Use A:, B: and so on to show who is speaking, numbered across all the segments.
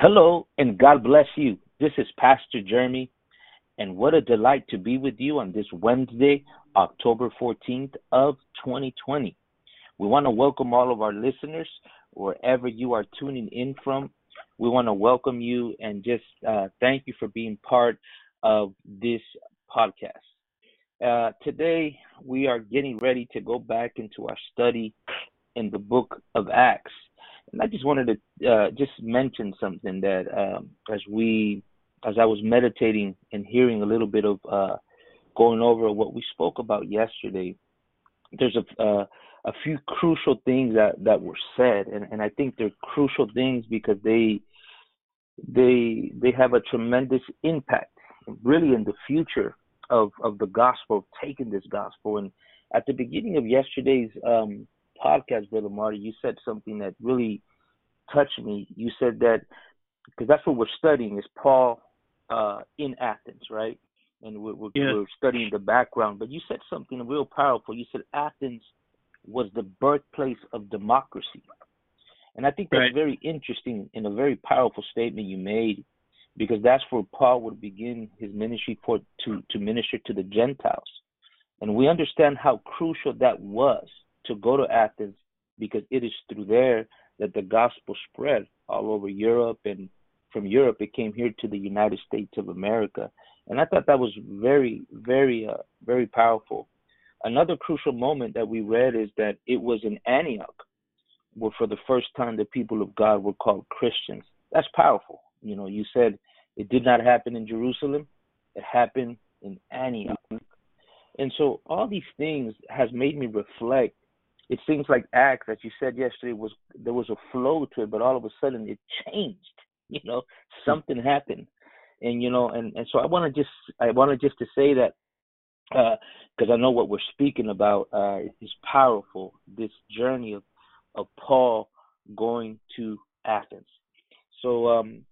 A: Hello and God bless you. This is Pastor Jeremy, and what a delight to be with you on this Wednesday, October 14th of 2020. We want to welcome all of our listeners wherever you are tuning in from. We want to welcome you and just uh, thank you for being part of this podcast. Uh, today, we are getting ready to go back into our study in the book of Acts. And I just wanted to uh, just mention something that um, as we, as I was meditating and hearing a little bit of uh, going over what we spoke about yesterday, there's a uh, a few crucial things that that were said, and and I think they're crucial things because they they they have a tremendous impact, really, in the future of of the gospel, of taking this gospel. And at the beginning of yesterday's um, podcast, Brother Marty, you said something that really touched me. You said that because that's what we're studying is Paul uh, in Athens, right? And we're, we're,
B: Yeah.
A: we're studying the background. But you said something real powerful. You said Athens was the birthplace of democracy. And I think that's
B: Right.
A: very interesting and a very powerful statement you made because that's where Paul would begin his ministry for to, to minister to the Gentiles. And we understand how crucial that was to go to Athens because it is through there that the gospel spread all over Europe and from Europe it came here to the United States of America. And I thought that was very, very, uh, very powerful. Another crucial moment that we read is that it was in Antioch where for the first time the people of God were called Christians. That's powerful. You know, you said it did not happen in Jerusalem, it happened in Antioch. And so all these things has made me reflect. It seems like Acts, as you said yesterday, was there was a flow to it, but all of a sudden it changed. You know, something happened, and you know, and and so I want to just I wanted just to say that because I know what we're speaking about uh, is powerful. This journey of of Paul going to Athens. So um,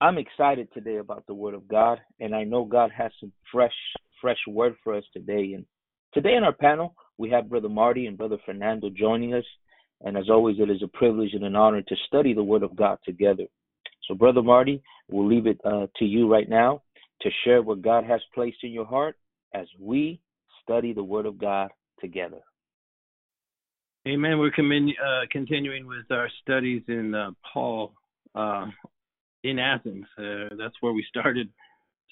A: I'm excited today about the Word of God, and I know God has some fresh, fresh word for us today. And today in our panel, we have Brother Marty and Brother Fernando joining us. And as always, it is a privilege and an honor to study the Word of God together. So, Brother Marty, we'll leave it uh, to you right now to share what God has placed in your heart as we study the Word of God together.
B: Amen. We're commin- uh, continuing with our studies in uh, Paul uh, in Athens. Uh, that's where we started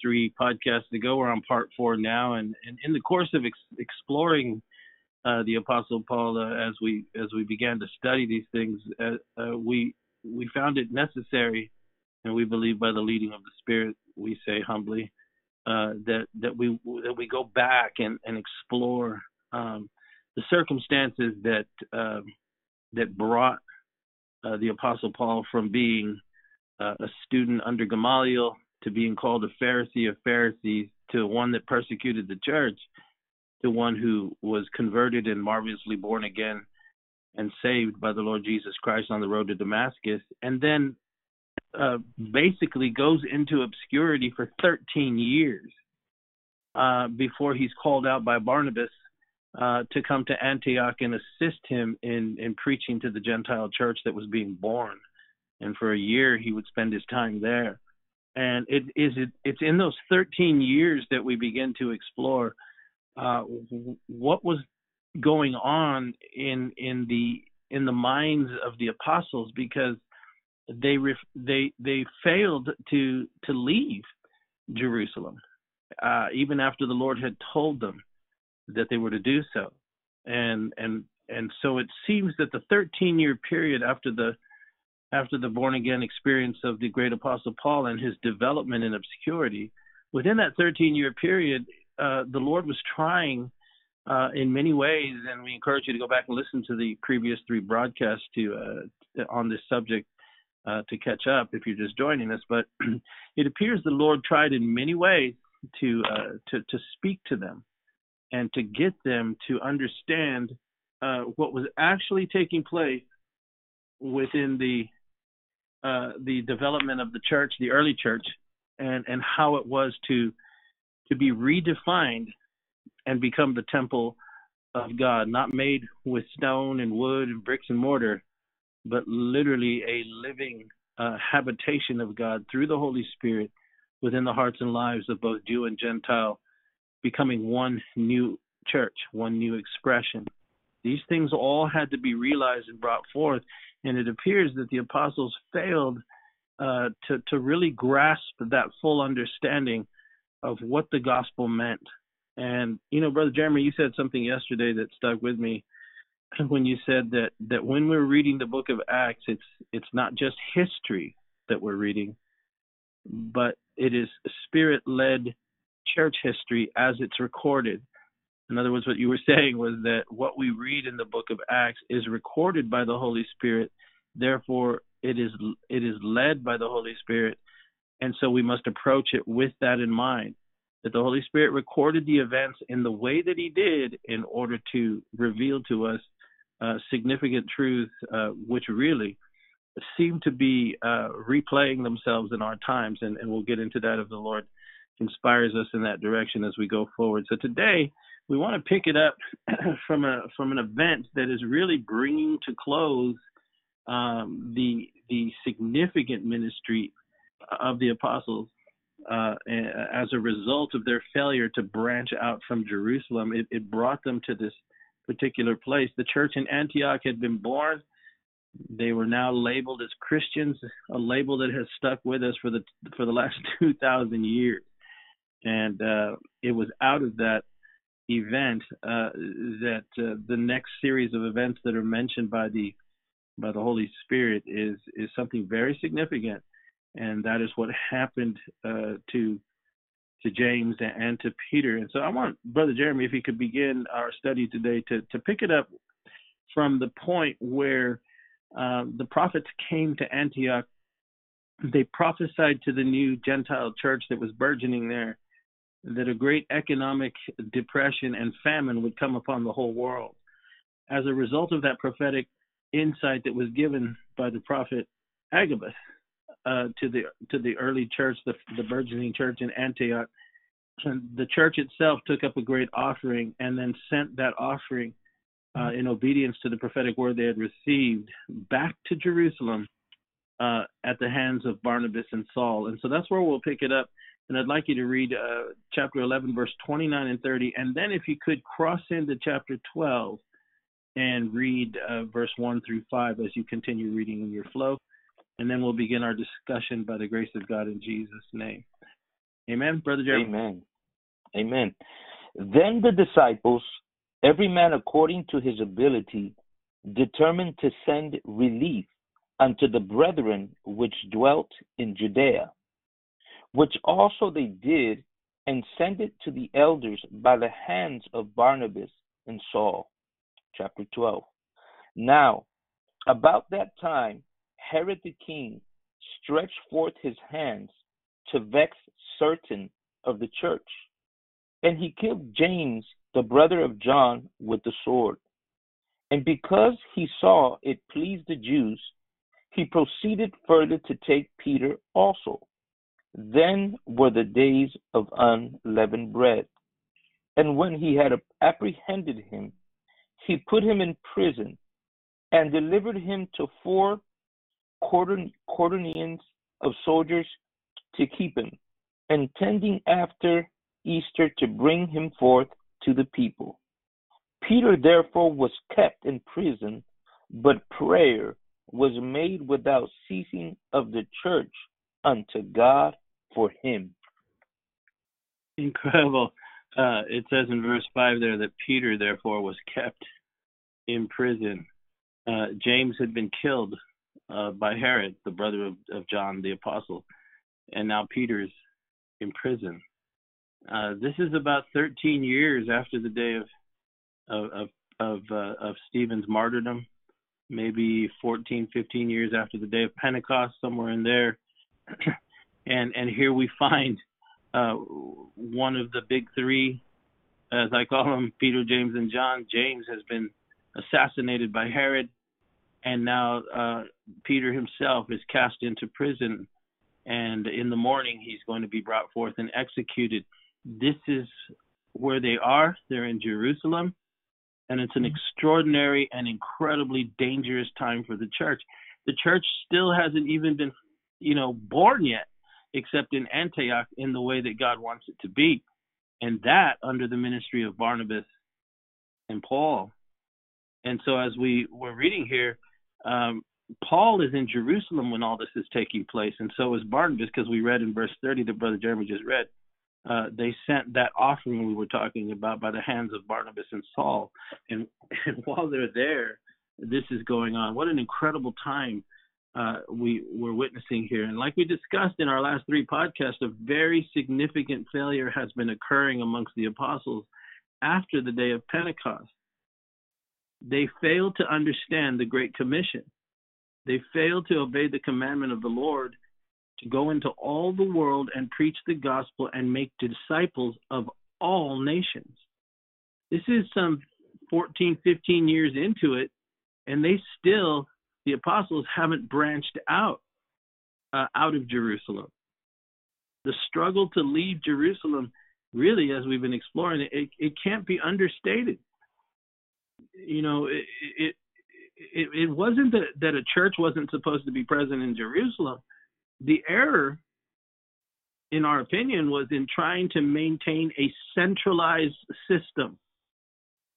B: three podcasts ago. We're on part four now, and, and in the course of ex- exploring uh, the Apostle Paul uh, as we as we began to study these things, uh, uh, we we found it necessary, and we believe by the leading of the Spirit, we say humbly uh, that that we that we go back and and explore. Um, the circumstances that um that brought uh, the apostle Paul from being a student under Gamaliel to being called a Pharisee of Pharisees to one that persecuted the church to one who was converted and marvelously born again and saved by the Lord Jesus Christ on the road to Damascus and then uh, basically goes into obscurity for 13 years uh, before he's called out by Barnabas uh, to come to Antioch and assist him in, in preaching to the Gentile church that was being born. And for a year, he would spend his time there. And it is it, it's in those 13 years that we begin to explore uh, what was going on in in the in the minds of the apostles because they ref, they they failed to to leave Jerusalem uh, even after the Lord had told them that they were to do so. And and and so it seems that the 13 year period after the after the born again experience of the great apostle Paul and his development in obscurity, within that 13 year period, uh, the Lord was trying uh, in many ways, and we encourage you to go back and listen to the previous three broadcasts to uh, on this subject uh, to catch up if you're just joining us. But it appears the Lord tried in many ways to uh, to to speak to them and to get them to understand what was actually taking place within the the development of the church, the early church, and and how it was to to be redefined and become the temple of God, not made with stone and wood and bricks and mortar, but literally a living uh, habitation of God through the Holy Spirit within the hearts and lives of both Jew and Gentile, becoming one new church, one new expression. These things all had to be realized and brought forth, and it appears that the apostles failed uh, to to really grasp that full understanding of what the gospel meant. And you know, brother Jeremy, you said something yesterday that stuck with me when you said that that when we're reading the book of Acts, it's it's not just history that we're reading, but it is spirit-led church history as it's recorded. In other words, what you were saying was that what we read in the book of Acts is recorded by the Holy Spirit. Therefore, it is it is led by the Holy Spirit, and so we must approach it with that in mind. That the Holy Spirit recorded the events in the way that He did in order to reveal to us uh, significant truths, uh, which really seem to be uh, replaying themselves in our times, and, and we'll get into that if the Lord inspires us in that direction as we go forward. So today we want to pick it up from a from an event that is really bringing to close um, the the significant ministry of the apostles uh, as a result of their failure to branch out from Jerusalem. It, it brought them to this particular place. The church in Antioch had been born. They were now labeled as Christians, a label that has stuck with us for the for the last two thousand years. And uh, it was out of that event uh, that uh, the next series of events that are mentioned by the by the Holy Spirit is is something very significant, and that is what happened uh, to to James and to Peter. And so I want Brother Jeremy, if he could begin our study today, to to pick it up from the point where uh, the prophets came to Antioch. They prophesied to the new Gentile church that was burgeoning there that a great economic depression and famine would come upon the whole world. As a result of that prophetic insight that was given by the prophet Agabus uh, to the to the early church, the, the burgeoning church in Antioch, and the church itself took up a great offering and then sent that offering uh, in obedience to the prophetic word they had received back to Jerusalem uh, at the hands of Barnabas and Saul. And so that's where we'll pick it up and I'd like you to read uh, chapter 11, verse 29 and 30. And then, if you could cross into chapter 12 and read uh, verse 1 through 5 as you continue reading in your flow. And then we'll begin our discussion by the grace of God in Jesus' name. Amen, Brother Jeremy.
A: Amen. Amen. Then the disciples, every man according to his ability, determined to send relief unto the brethren which dwelt in Judea which also they did, and sent it to the elders by the hands of Barnabas and Saul. Chapter 12. Now, about that time, Herod the king stretched forth his hands to vex certain of the church, and he killed James, the brother of John, with the sword. And because he saw it pleased the Jews, he proceeded further to take Peter also. Then were the days of unleavened bread. And when he had apprehended him, he put him in prison and delivered him to four quaternions of soldiers to keep him, intending after Easter to bring him forth to the people. Peter therefore was kept in prison, but prayer was made without ceasing of the church unto God for him.
B: Incredible. Uh, it says in verse 5 there that Peter, therefore, was kept in prison. Uh, James had been killed uh, by Herod, the brother of, of, John the Apostle, and now Peter's in prison. Uh, this is about 13 years after the day of of of uh, of Stephen's martyrdom, maybe 14, 15 years after the day of Pentecost, somewhere in there. and and here we find uh, one of the big three, as I call them, Peter, James, and John. James has been assassinated by Herod, and now uh, Peter himself is cast into prison, and in the morning he's going to be brought forth and executed. This is where they are. They're in Jerusalem, and it's an mm-hmm. extraordinary and incredibly dangerous time for the church. The church still hasn't even been you know, born yet, except in Antioch in the way that God wants it to be. And that under the ministry of Barnabas and Paul. And so as we were reading here, um, Paul is in Jerusalem when all this is taking place, and so is Barnabas, because we read in verse 30 that Brother Jeremy just read. Uh, they sent that offering we were talking about by the hands of Barnabas and Saul. And, and while they're there, this is going on. What an incredible time uh, we were witnessing here. And like we discussed in our last three podcasts, a very significant failure has been occurring amongst the apostles after the day of Pentecost. They failed to understand the Great Commission. They failed to obey the commandment of the Lord to go into all the world and preach the gospel and make disciples of all nations. This is some 14, 15 years into it, and they still, the apostles, haven't branched out uh, out of Jerusalem. The struggle to leave Jerusalem, really, as we've been exploring it, it, it can't be understated. You know, it, it it, it wasn't that, that a church wasn't supposed to be present in Jerusalem the error, in our opinion, was in trying to maintain a centralized system,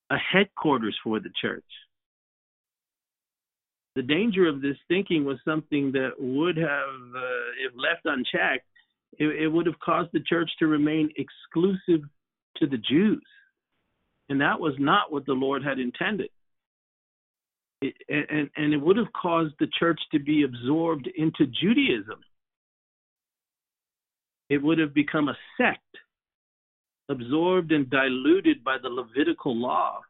B: a headquarters for the church. The danger of this thinking was something that would have, uh, if left unchecked, it, it would have caused the church to remain exclusive to the Jews. And that was not what the Lord had intended. It, and, and it would have caused the church to be absorbed into Judaism it would have become a sect, absorbed and diluted by the Levitical law.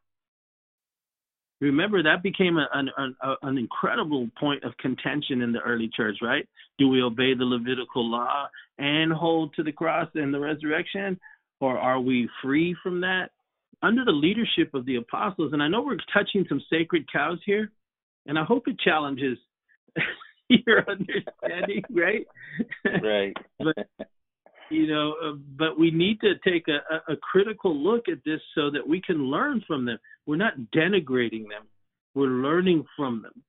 B: Remember, that became a, an, an, an incredible point of contention in the early church, right? Do we obey the Levitical law and hold to the cross and the resurrection, or are we free from that? Under the leadership of the apostles, and I know we're touching some sacred cows here, and I hope it challenges your understanding, right?
A: Right.
B: but you know uh, but we need to take a, a critical look at this so that we can learn from them. We're not denigrating them. We're learning from them.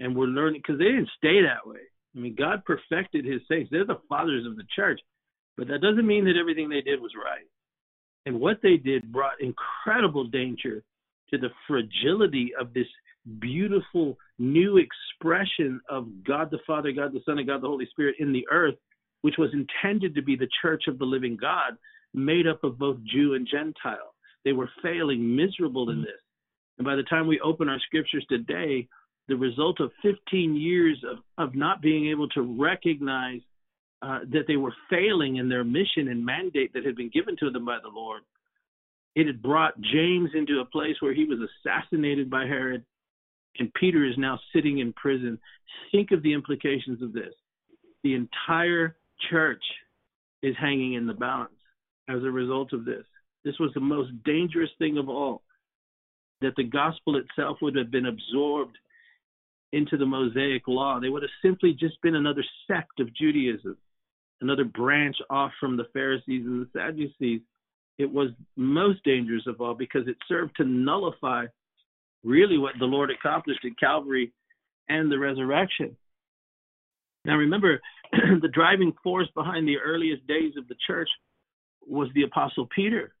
B: And we're learning because they didn't stay that way. I mean god perfected his saints. They're the fathers of the church. But that doesn't mean that everything they did was right and what they did brought incredible danger to the fragility of this beautiful new expression of God the Father, God the Son, and God the Holy Spirit in the earth which was intended to be the church of the living God, made up of both Jew and Gentile. They were failing, miserable in this. And by the time we open our scriptures today, the result of 15 years of, of not being able to recognize uh, that they were failing in their mission and mandate that had been given to them by the Lord, it had brought James into a place where he was assassinated by Herod, and Peter is now sitting in prison. Think of the implications of this. The entire church is hanging in the balance as a result of this. This was the most dangerous thing of all that the gospel itself would have been absorbed into the Mosaic law. They would have simply just been another sect of Judaism, another branch off from the Pharisees and the Sadducees. It was most dangerous of all because it served to nullify really what the Lord accomplished at Calvary and the resurrection. Now remember, the driving force behind the earliest days of the church was the Apostle Peter.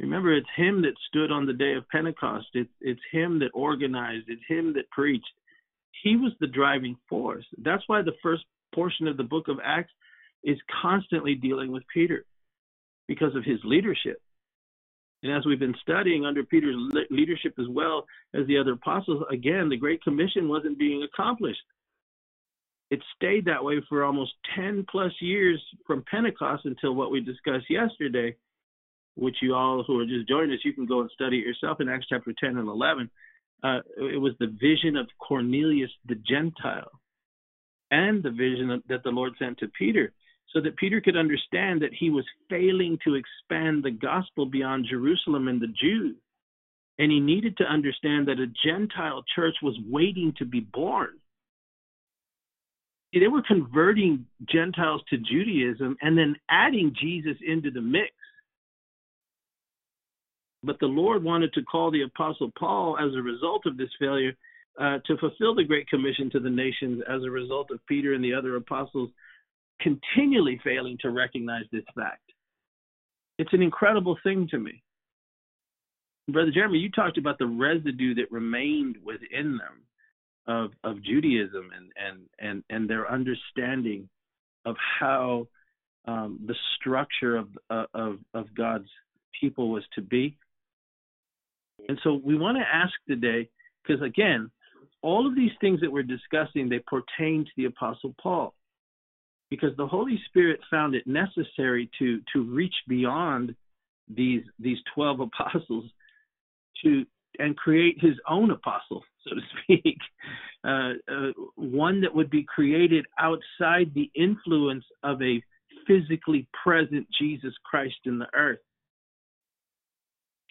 B: Remember, it's him that stood on the day of Pentecost. It's, it's him that organized. It's him that preached. He was the driving force. That's why the first portion of the book of Acts is constantly dealing with Peter because of his leadership. And as we've been studying under Peter's leadership as well as the other apostles, again, the Great Commission wasn't being accomplished it stayed that way for almost 10 plus years from Pentecost until what we discussed yesterday, which you all who are just joining us, you can go and study it yourself in Acts chapter 10 and 11. Uh, it was the vision of Cornelius the Gentile and the vision that the Lord sent to Peter so that Peter could understand that he was failing to expand the gospel beyond Jerusalem and the Jews. And he needed to understand that a Gentile church was waiting to be born they were converting Gentiles to Judaism and then adding Jesus into the mix. But the Lord wanted to call the Apostle Paul, as a result of this failure, uh, to fulfill the Great Commission to the nations as a result of Peter and the other apostles continually failing to recognize this fact. It's an incredible thing to me. Brother Jeremy, you talked about the residue that remained within them of, of Judaism and, and, and, and their understanding of how um, the structure of, uh, of, of God's people was to be. And so we want to ask today, because again, all of these things that we're discussing, they pertain to the Apostle Paul. Because the Holy Spirit found it necessary to to reach beyond these these twelve apostles to and create his own apostle, so to speak, uh, uh, one that would be created outside the influence of a physically present Jesus Christ in the earth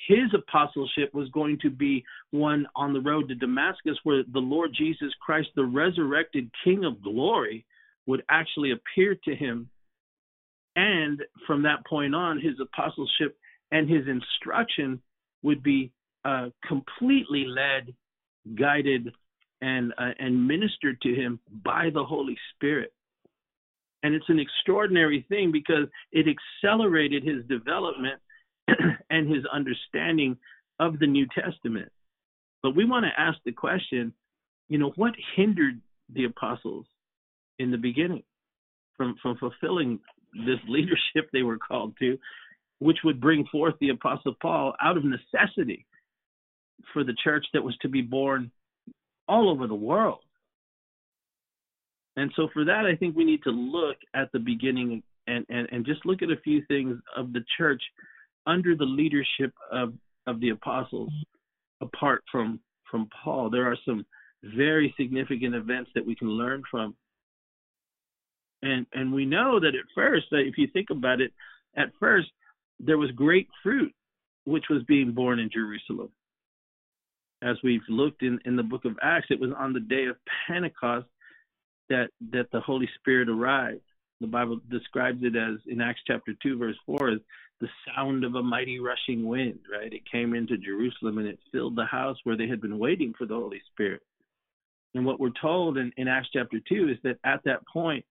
B: his apostleship was going to be one on the road to Damascus, where the Lord Jesus Christ, the resurrected King of glory, would actually appear to him. And from that point on, his apostleship and his instruction would be uh, completely led, guided, and uh, and ministered to him by the Holy Spirit. And it's an extraordinary thing because it accelerated his development and his understanding of the New Testament. But we want to ask the question, you know, what hindered the apostles in the beginning from, from fulfilling this leadership they were called to, which would bring forth the apostle Paul out of necessity for the church that was to be born all over the world. And so for that, I think we need to look at the beginning and, and, and just look at a few things of the church under the leadership of, of the apostles apart from from Paul. There are some very significant events that we can learn from. And and we know that at first, if you think about it, at first there was great fruit which was being born in Jerusalem. As we've looked in, in the book of Acts, it was on the day of Pentecost that that the Holy Spirit arrived. The Bible describes it as in Acts chapter two, verse four, the sound of a mighty rushing wind, right? It came into Jerusalem and it filled the house where they had been waiting for the Holy Spirit. And what we're told in, in Acts chapter 2 is that at that point,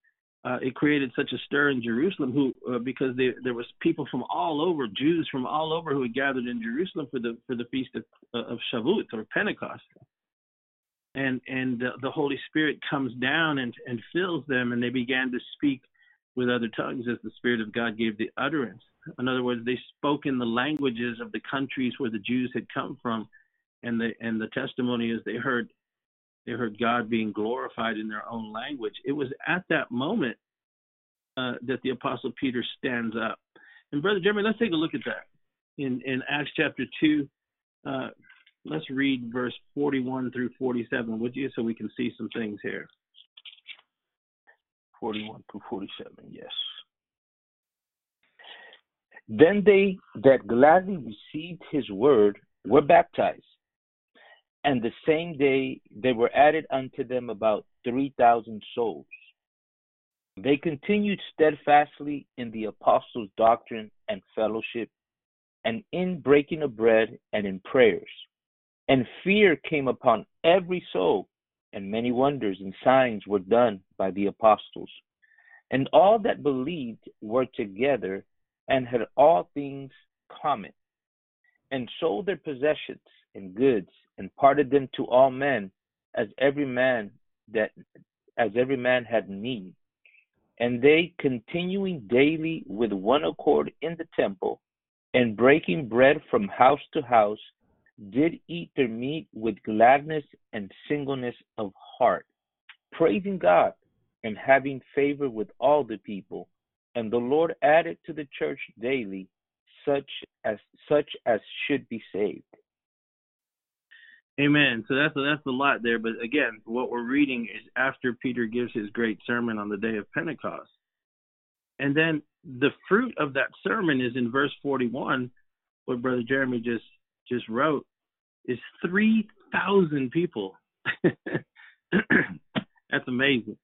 B: uh, it created such a stir in Jerusalem, who uh, because they, there was people from all over, Jews from all over, who had gathered in Jerusalem for the for the feast of, uh, of Shavuot or Pentecost, and and the Holy Spirit comes down and and fills them, and they began to speak with other tongues as the Spirit of God gave the utterance. In other words, they spoke in the languages of the countries where the Jews had come from, and the and the testimony is they heard they heard God being glorified in their own language. It was at that moment uh, that the Apostle Peter stands up. And Brother Jeremy, let's take a look at that in in Acts chapter two. Uh, let's read verse 41 through 47, would you, so we can see some things here.
A: 41 through 47, yes. Then they that gladly received his word were baptized. And the same day there were added unto them about 3,000 souls. They continued steadfastly in the apostles' doctrine and fellowship, and in breaking of bread and in prayers. And fear came upon every soul, and many wonders and signs were done by the apostles. And all that believed were together and had all things common, and sold their possessions and goods, and parted them to all men, as every man that as every man had need. And they continuing daily with one accord in the temple, and breaking bread from house to house, did eat their meat with gladness and singleness of heart, praising God and having favor with all the people. And the Lord added to the church daily such as such as should be saved.
B: Amen. So that's a, that's a lot there, but again, what we're reading is after Peter gives his great sermon on the day of Pentecost, and then the fruit of that sermon is in verse 41, what Brother Jeremy just just wrote, is 3,000 people. that's amazing.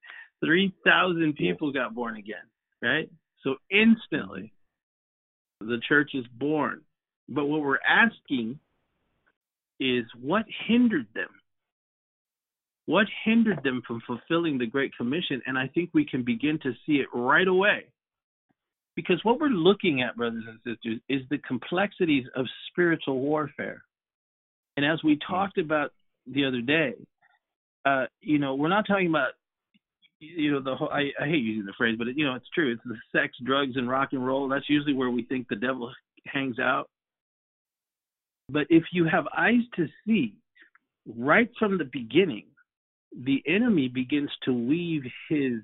B: 3,000 people got born again, right? So instantly, the church is born. But what we're asking is what hindered them? What hindered them from fulfilling the Great Commission? And I think we can begin to see it right away. Because what we're looking at, brothers and sisters, is the complexities of spiritual warfare. And as we talked about the other day, uh, you know, we're not talking about, you know, the whole, I, I hate using the phrase, but, it, you know, it's true. It's the sex, drugs, and rock and roll. That's usually where we think the devil hangs out. But if you have eyes to see, right from the beginning, the enemy begins to weave his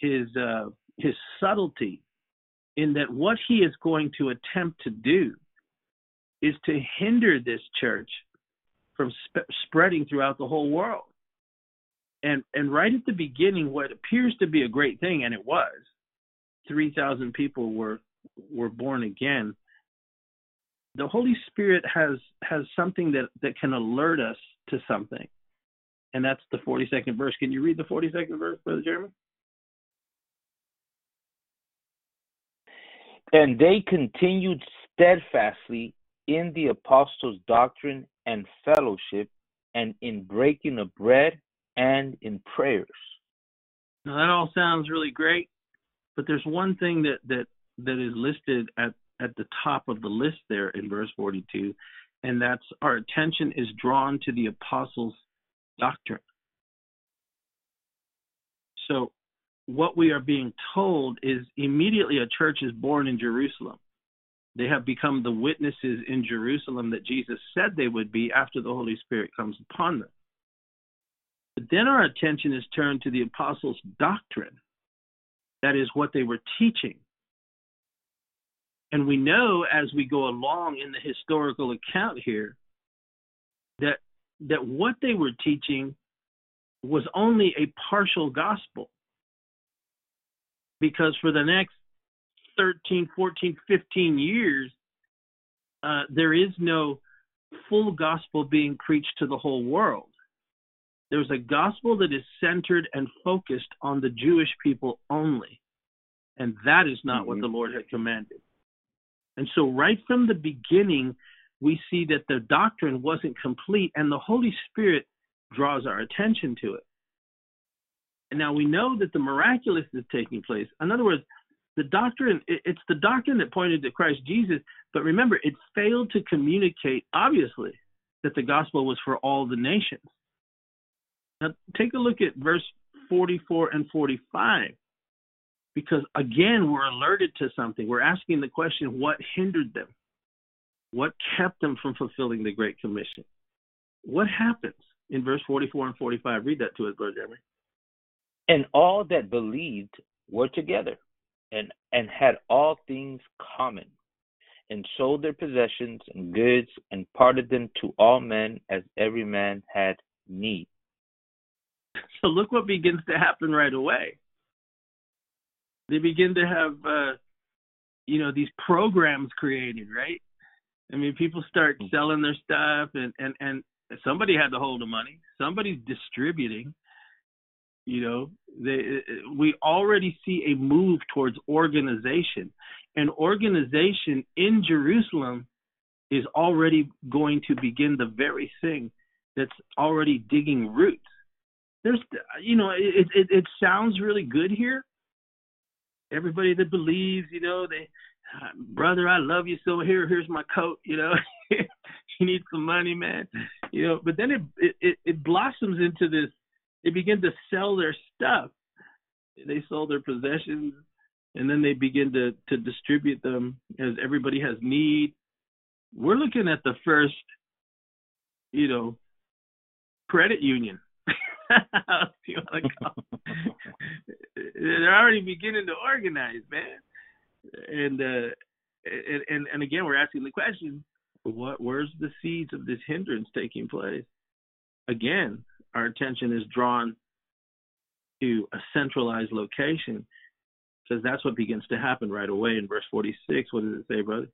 B: his uh, his subtlety in that what he is going to attempt to do is to hinder this church from sp- spreading throughout the whole world. And and right at the beginning, what appears to be a great thing, and it was, three thousand people were were born again. The Holy Spirit has has something that that can alert us to something, and that's the forty second verse. Can you read the forty second verse, Brother Jeremy?
A: And they continued steadfastly in the apostles' doctrine and fellowship, and in breaking of bread and in prayers.
B: Now that all sounds really great, but there's one thing that that that is listed at at the top of the list there in verse 42, and that's our attention is drawn to the apostles' doctrine. So what we are being told is immediately a church is born in Jerusalem. They have become the witnesses in Jerusalem that Jesus said they would be after the Holy Spirit comes upon them. Then our attention is turned to the apostles' doctrine. That is what they were teaching. And we know as we go along in the historical account here that that what they were teaching was only a partial gospel because for the next 13, 14, 15 years, uh, there is no full gospel being preached to the whole world. There's a gospel that is centered and focused on the Jewish people only. And that is not mm-hmm. what the Lord had commanded. And so, right from the beginning, we see that the doctrine wasn't complete, and the Holy Spirit draws our attention to it. And now we know that the miraculous is taking place. In other words, the doctrine, it's the doctrine that pointed to Christ Jesus, but remember, it failed to communicate, obviously, that the gospel was for all the nations. Now, take a look at verse 44 and 45, because again, we're alerted to something. We're asking the question what hindered them? What kept them from fulfilling the Great Commission? What happens in verse 44 and 45? Read that to us, Brother Jeremy.
A: And all that believed were together and, and had all things common, and sold their possessions and goods, and parted them to all men as every man had need.
B: So look what begins to happen right away. They begin to have, uh, you know, these programs created, right? I mean, people start mm. selling their stuff, and and and somebody had to hold the money. Somebody's distributing. You know, they, we already see a move towards organization. And organization in Jerusalem is already going to begin the very thing that's already digging roots. There's, you know, it, it, it sounds really good here. Everybody that believes, you know, they, ah, brother, I love you so here, here's my coat, you know, you need some money, man, you know. But then it it it blossoms into this they begin to sell their stuff. They sell their possessions and then they begin to, to distribute them as everybody has need. We're looking at the first, you know, credit union. you want to call. They're already beginning to organize, man. And uh and, and and again we're asking the question, what where's the seeds of this hindrance taking place? Again, our attention is drawn to a centralized location because that's what begins to happen right away in verse 46. What does it say, brother?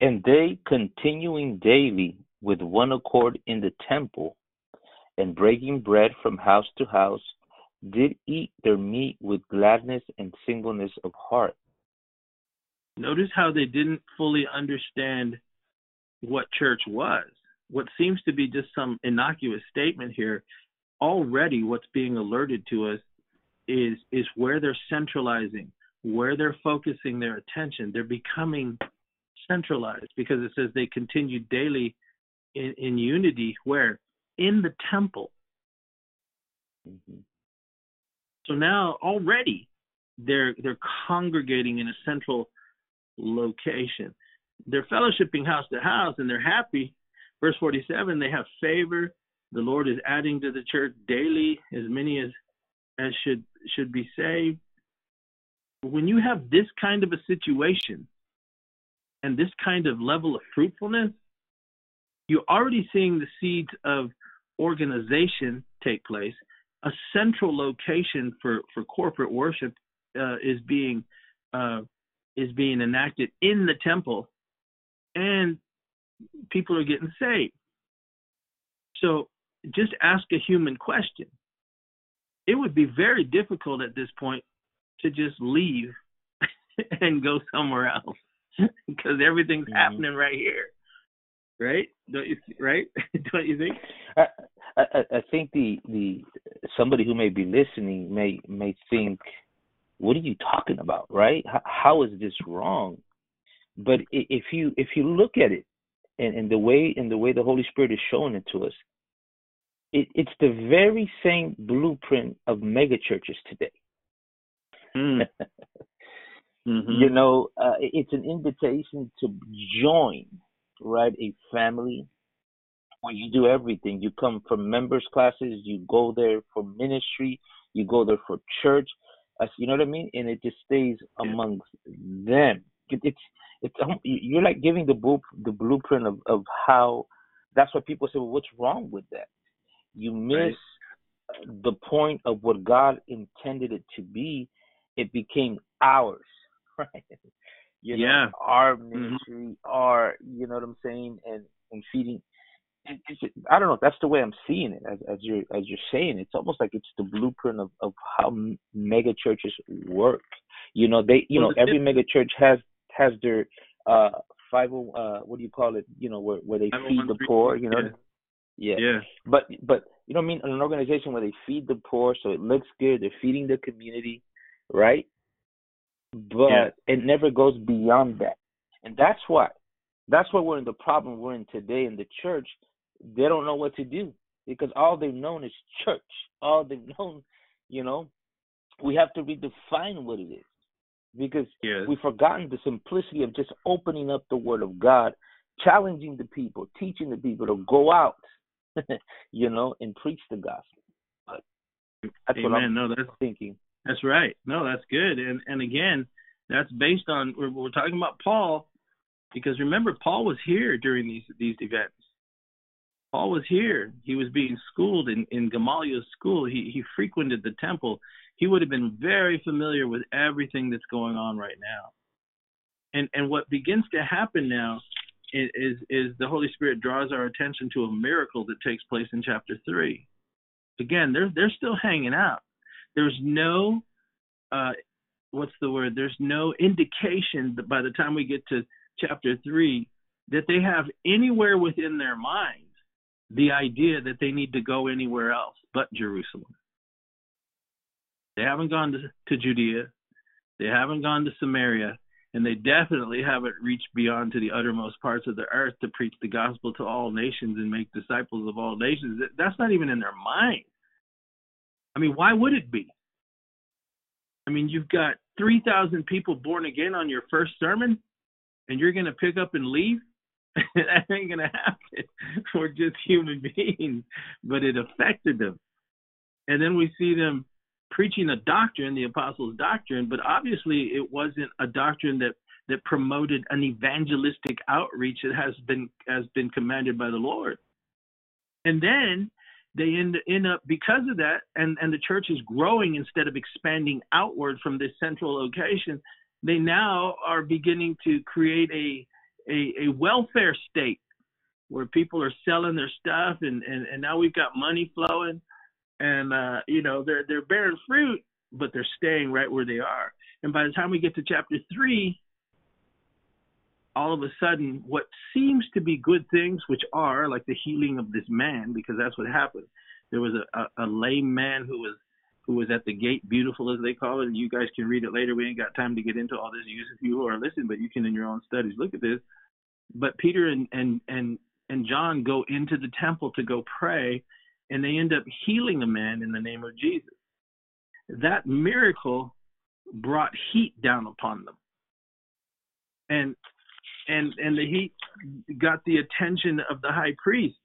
A: And they continuing daily with one accord in the temple and breaking bread from house to house did eat their meat with gladness and singleness of heart.
B: Notice how they didn't fully understand what church was. what seems to be just some innocuous statement here, already what's being alerted to us is is where they're centralizing, where they're focusing their attention. They're becoming centralized because it says they continue daily in, in unity where in the temple. Mm-hmm. So now already they're they're congregating in a central location. They're fellowshipping house to house and they're happy. Verse 47, they have favor. The Lord is adding to the church daily as many as as should should be saved. When you have this kind of a situation and this kind of level of fruitfulness, you're already seeing the seeds of organization take place. A central location for, for corporate worship uh, is being uh, is being enacted in the temple, and people are getting saved. So just ask a human question. It would be very difficult at this point to just leave and go somewhere else because everything's mm-hmm. happening right here. Right? Don't you right? Don't you think?
A: I, I I think the the somebody who may be listening may may think what are you talking about, right? How, how is this wrong? But if you if you look at it, and, and the way and the way the Holy Spirit is showing it to us, it, it's the very same blueprint of mega churches today. Mm. mm-hmm. You know, uh, it's an invitation to join, right? A family where you do everything. You come from members classes, you go there for ministry, you go there for church, you know what I mean? And it just stays amongst them. It, it's it's um, you're like giving the blue, the blueprint of of how. That's why people say, well, what's wrong with that? You miss right. the point of what God intended it to be. It became ours, right? You know, yeah. our mm-hmm. ministry, mm-hmm. our, you know what I'm saying, and and feeding I don't know. That's the way I'm seeing it as, as you're as you're saying. It's almost like it's the blueprint of, of how mega churches work. You know, they you know every mega church has has their uh five uh what do you call it? You know where where they feed the poor. You know.
B: Yeah. yeah. Yeah.
A: But but you know what I mean? An organization where they feed the poor, so it looks good. They're feeding the community, right? But yeah. it never goes beyond that, and that's why that's why we're in the problem we're in today in the church they don't know what to do because all they've known is church. All they've known, you know, we have to redefine what it is because yes. we've forgotten the simplicity of just opening up the Word of God, challenging the people, teaching the people to go out, you know, and preach the gospel. But that's Amen. what I'm no, that's, thinking.
B: That's right. No, that's good. And and again, that's based on we're, we're talking about Paul because remember Paul was here during these these events. Paul was here. He was being schooled in, in Gamaliel's school. He, he frequented the temple. He would have been very familiar with everything that's going on right now. And, and what begins to happen now is, is, is the Holy Spirit draws our attention to a miracle that takes place in chapter 3. Again, they're, they're still hanging out. There's no, uh, what's the word? There's no indication that by the time we get to chapter 3 that they have anywhere within their mind the idea that they need to go anywhere else but Jerusalem. They haven't gone to, to Judea, they haven't gone to Samaria, and they definitely haven't reached beyond to the uttermost parts of the earth to preach the gospel to all nations and make disciples of all nations. That's not even in their mind. I mean, why would it be? I mean, you've got 3,000 people born again on your first sermon, and you're going to pick up and leave? that ain't gonna happen. We're just human beings, but it affected them. And then we see them preaching a doctrine, the apostles' doctrine, but obviously it wasn't a doctrine that that promoted an evangelistic outreach that has been has been commanded by the Lord. And then they end, end up because of that, and and the church is growing instead of expanding outward from this central location. They now are beginning to create a a, a welfare state where people are selling their stuff and, and, and now we've got money flowing and uh, you know they're they're bearing fruit but they're staying right where they are and by the time we get to chapter three all of a sudden, what seems to be good things, which are like the healing of this man, because that's what happened. There was a, a, a lame man who was who was at the gate, beautiful as they call it. And you guys can read it later. We ain't got time to get into all this. You, if you are listening, but you can in your own studies look at this. But Peter and and and and John go into the temple to go pray, and they end up healing a man in the name of Jesus. That miracle brought heat down upon them. And and and the heat got the attention of the high priest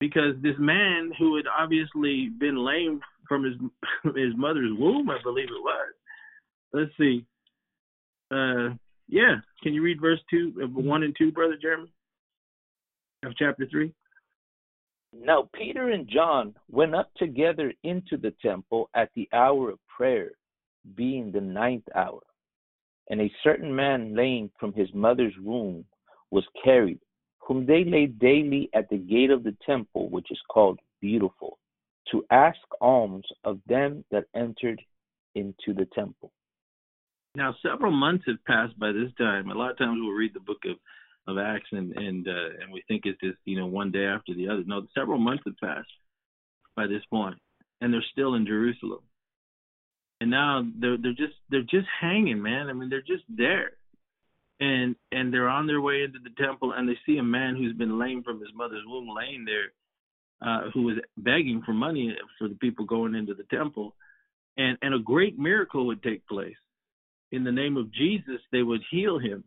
B: because this man who had obviously been lame from his his mother's womb, I believe it was. Let's see. Uh, yeah, can you read verse two, uh, one and two, brother Jeremy, of chapter three?
A: Now Peter and John went up together into the temple at the hour of prayer, being the ninth hour. And a certain man lame from his mother's womb was carried, whom they laid daily at the gate of the temple, which is called Beautiful, to ask alms of them that entered into the temple.
B: Now, several months have passed by this time. A lot of times we'll read the book of, of Acts and and uh, and we think it's just you know one day after the other. No, several months have passed by this point, and they're still in Jerusalem. And now they're they're just they're just hanging, man. I mean, they're just there, and and they're on their way into the temple, and they see a man who's been lame from his mother's womb laying there, uh, who was begging for money for the people going into the temple, and and a great miracle would take place. In the name of Jesus, they would heal him,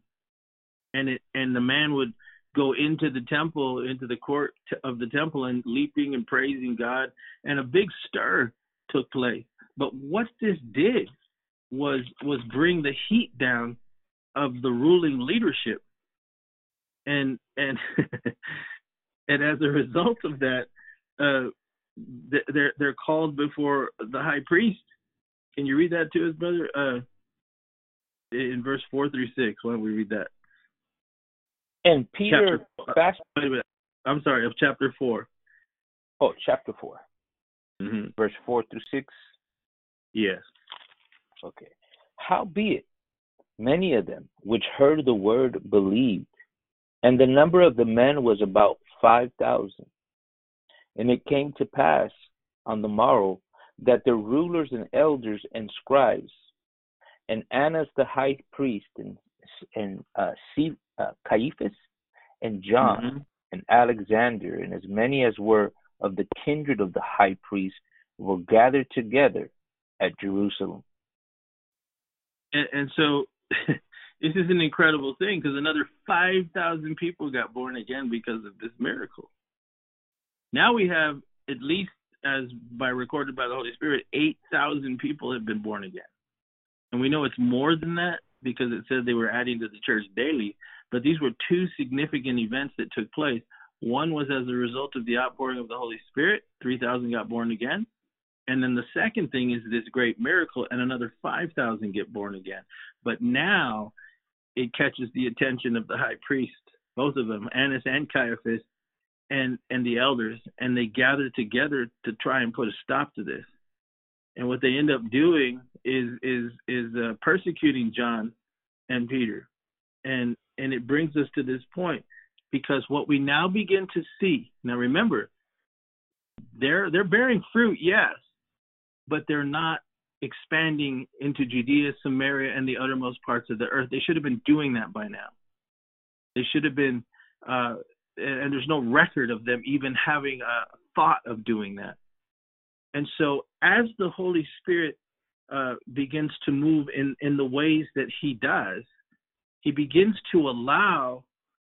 B: and it and the man would go into the temple, into the court of the temple, and leaping and praising God, and a big stir took place. But what this did was was bring the heat down of the ruling leadership, and and and as a result of that, uh, they're they're called before the high priest. Can you read that to us, brother? Uh, in verse four through six. Why don't we read that?
A: And Peter
B: chapter, fast. Wait a minute. I'm sorry, of chapter four.
A: Oh, chapter 4
B: mm-hmm.
A: verse four through six.
B: Yes.
A: Okay. Howbeit, many of them which heard the word believed, and the number of the men was about five thousand. And it came to pass on the morrow that the rulers and elders and scribes and Annas the high priest, and and uh, C, uh, Caiaphas, and John, mm-hmm. and Alexander, and as many as were of the kindred of the high priest were gathered together at Jerusalem.
B: And, and so this is an incredible thing because another 5,000 people got born again because of this miracle. Now we have at least, as by recorded by the Holy Spirit, 8,000 people have been born again and we know it's more than that because it said they were adding to the church daily. But these were two significant events that took place. One was as a result of the outpouring of the Holy Spirit, 3,000 got born again. And then the second thing is this great miracle, and another 5,000 get born again. But now it catches the attention of the high priest, both of them, Annas and Caiaphas, and, and the elders, and they gather together to try and put a stop to this. And what they end up doing is is is uh, persecuting John and Peter, and and it brings us to this point because what we now begin to see now remember they're they're bearing fruit yes, but they're not expanding into Judea, Samaria, and the uttermost parts of the earth. They should have been doing that by now. They should have been, uh, and there's no record of them even having a thought of doing that. And so, as the Holy Spirit uh, begins to move in, in the ways that he does, he begins to allow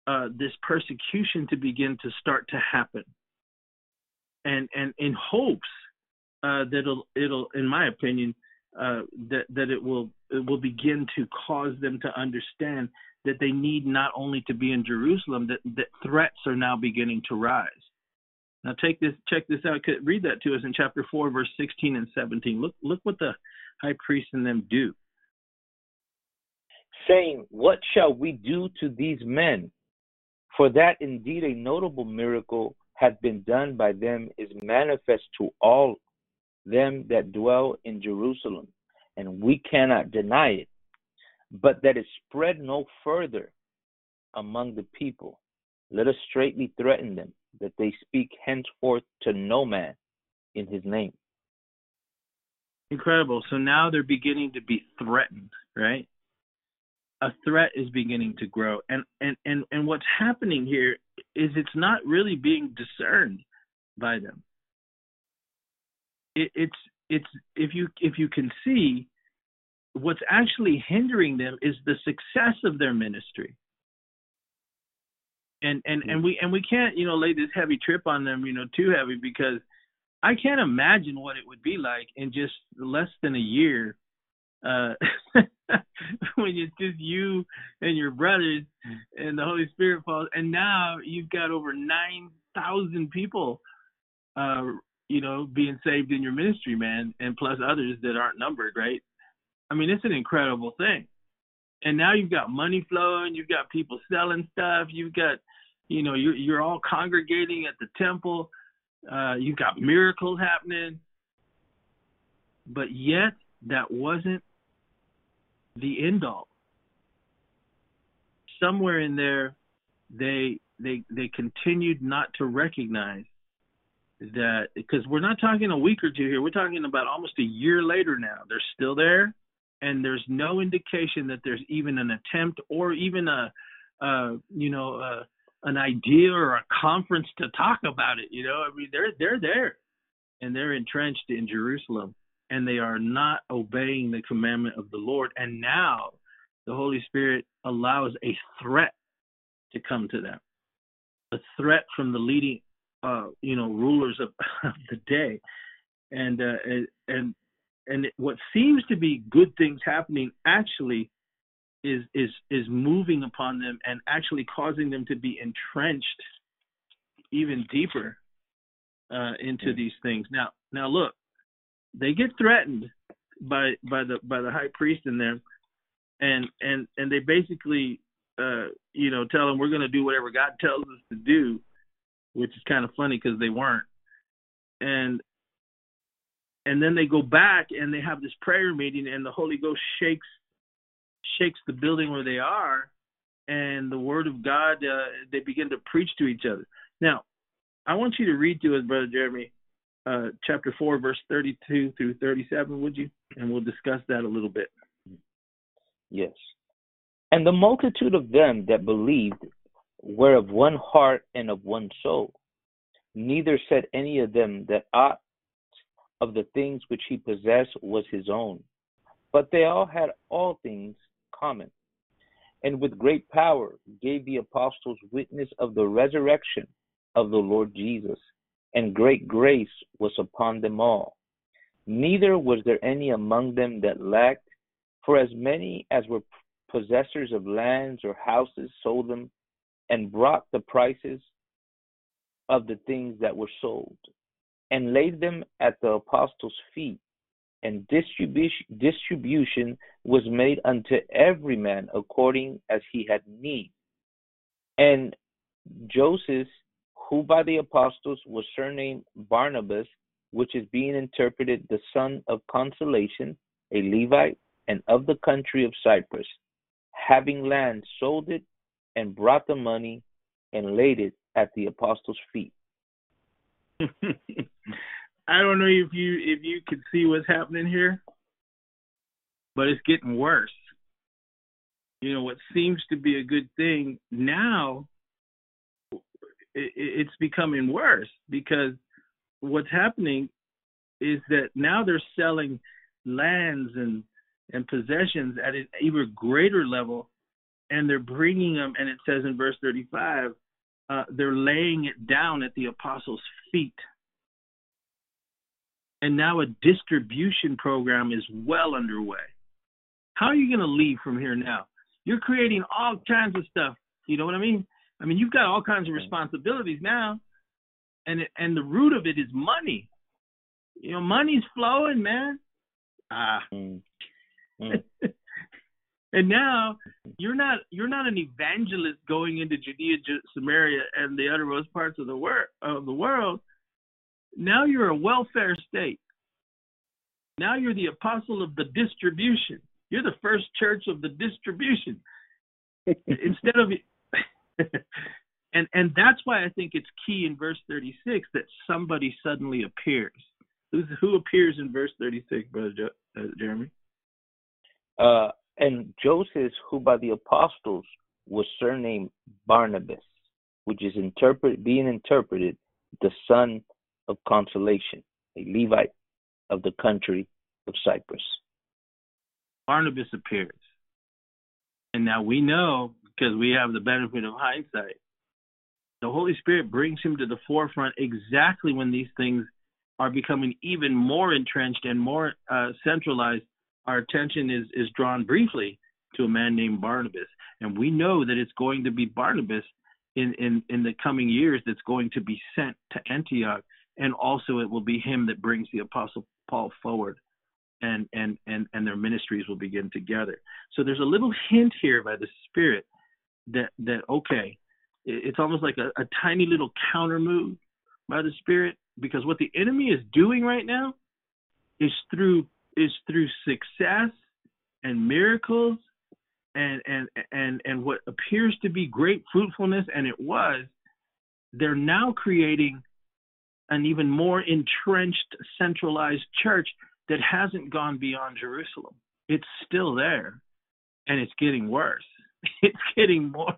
B: uh, this persecution to begin to start to happen. And, and in hopes uh, that it'll, it'll, in my opinion, uh, that, that it will, it will begin to cause them to understand that they need not only to be in Jerusalem, that, that threats are now beginning to rise. Now take this, check this out. Read that to us in chapter four, verse sixteen and seventeen. Look, look what the high priest and them do.
A: Saying, What shall we do to these men? For that indeed a notable miracle hath been done by them is manifest to all them that dwell in Jerusalem, and we cannot deny it, but that it spread no further, among the people. Let us straightly threaten them, that they speak henceforth to no man in his name.
B: Incredible. So now they're beginning to be threatened, right? A threat is beginning to grow. And and and, and what's happening here is it's not really being discerned by them. It, it's it's if you if you can see what's actually hindering them is the success of their ministry. And and and we and we can't you know lay this heavy trip on them you know too heavy because I can't imagine what it would be like in just less than a year uh when it's just you and your brothers and the Holy Spirit falls. And now you've got over nine thousand people uh you know being saved in your ministry man and plus others that aren't numbered right? I mean it's an incredible thing. And now you've got money flowing you've got people selling stuff you've got you know you're you're all congregating at the temple uh you've got miracles happening. But yet that wasn't the end all. Somewhere in there they they they continued not to recognize that because we're not talking a week or two here we're talking about almost a year later now they're still there and there's no indication that there's even an attempt or even a you know an idea or a conference to talk about it. You know, I mean, they're they're there, and they're entrenched in Jerusalem, and they are not obeying the commandment of the Lord. And now, the Holy Spirit allows a threat to come to them, a threat from the leading, uh, you know, rulers of, of the day, and uh, and and what seems to be good things happening actually is is is moving upon them and actually causing them to be entrenched even deeper uh, into these things. Now, now look, they get threatened by by the by the high priest in there, and and and they basically uh, you know tell them we're going to do whatever God tells us to do, which is kind of funny because they weren't, and and then they go back and they have this prayer meeting and the Holy Ghost shakes shakes the building where they are, and the word of God, uh, they begin to preach to each other. Now, I want you to read to us, Brother Jeremy, uh, chapter 4, verse 32 through 37, would you? And we'll discuss that a little bit.
A: Yes. And the multitude of them that believed were of one heart and of one soul. Neither said any of them that aught of the things which he possessed was his own, but they all had all things common, and with great power gave the apostles witness of the resurrection of the Lord Jesus, and great grace was upon them all. Neither was there any among them that lacked, for as many as were possessors of lands or houses sold them, and brought the prices of the things that were sold, and laid them at the apostles' feet and distribution, distribution was made unto every man according as he had need. And Joseph, who by the apostles was surnamed Barnabas, which is being interpreted the son of consolation, a Levite, and of the country of Cyprus, having land, sold it, and brought the money and laid it at the apostles' feet.
B: I don't know if you if you can see what's happening here, but it's getting worse. You know what seems to be a good thing now, it, it's becoming worse because what's happening is that now they're selling lands and and possessions at an even greater level, and they're bringing them. And it says in verse 35, uh, they're laying it down at the apostles' feet and now a distribution program is well underway. How are you going to leave from here now? You're creating all kinds of stuff. You know what I mean? I mean, you've got all kinds of responsibilities now, and it, and the root of it is money. You know, money's flowing, man. Ah. Mm. Mm. And now you're not you're not an evangelist going into Judea, Samaria, and the uttermost parts of the world of the world. Now you're a welfare state. Now you're the apostle of the distribution. You're the first church of the distribution. instead of and and that's why I think it's key in verse 36 that somebody suddenly appears. Who's, who appears in verse 36, brother jo- uh, Jeremy?
A: Uh, and Joseph, who by the apostles was surnamed Barnabas, which is interpret being interpreted the son of consolation, a Levite of the country of Cyprus.
B: Barnabas appears. And now we know, because we have the benefit of hindsight, the Holy Spirit brings him to the forefront exactly when these things are becoming even more entrenched and more uh, centralized. Our attention is, is drawn briefly to a man named Barnabas. And we know that it's going to be Barnabas in, in, in the coming years that's going to be sent to Antioch. And also it will be him that brings the Apostle Paul forward and, and, and, and their ministries will begin together. So there's a little hint here by the Spirit that, that okay, it's almost like a, a tiny little counter move by the Spirit because what the enemy is doing right now is through is through success and miracles and and and and what appears to be great fruitfulness and it was they're now creating an even more entrenched centralized church that hasn't gone beyond Jerusalem. It's still there and it's getting worse. It's getting more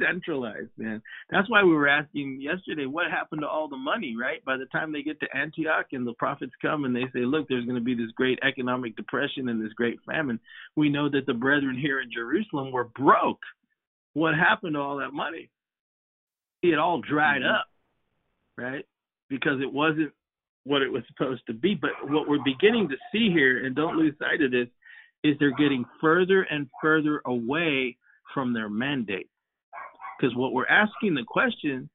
B: centralized, man. That's why we were asking yesterday what happened to all the money, right? By the time they get to Antioch and the prophets come and they say, look, there's going to be this great economic depression and this great famine, we know that the brethren here in Jerusalem were broke. What happened to all that money? It all dried mm-hmm. up, right? Because it wasn't what it was supposed to be. But what we're beginning to see here, and don't lose sight of this, is they're getting further and further away from their mandate. Because what we're asking the question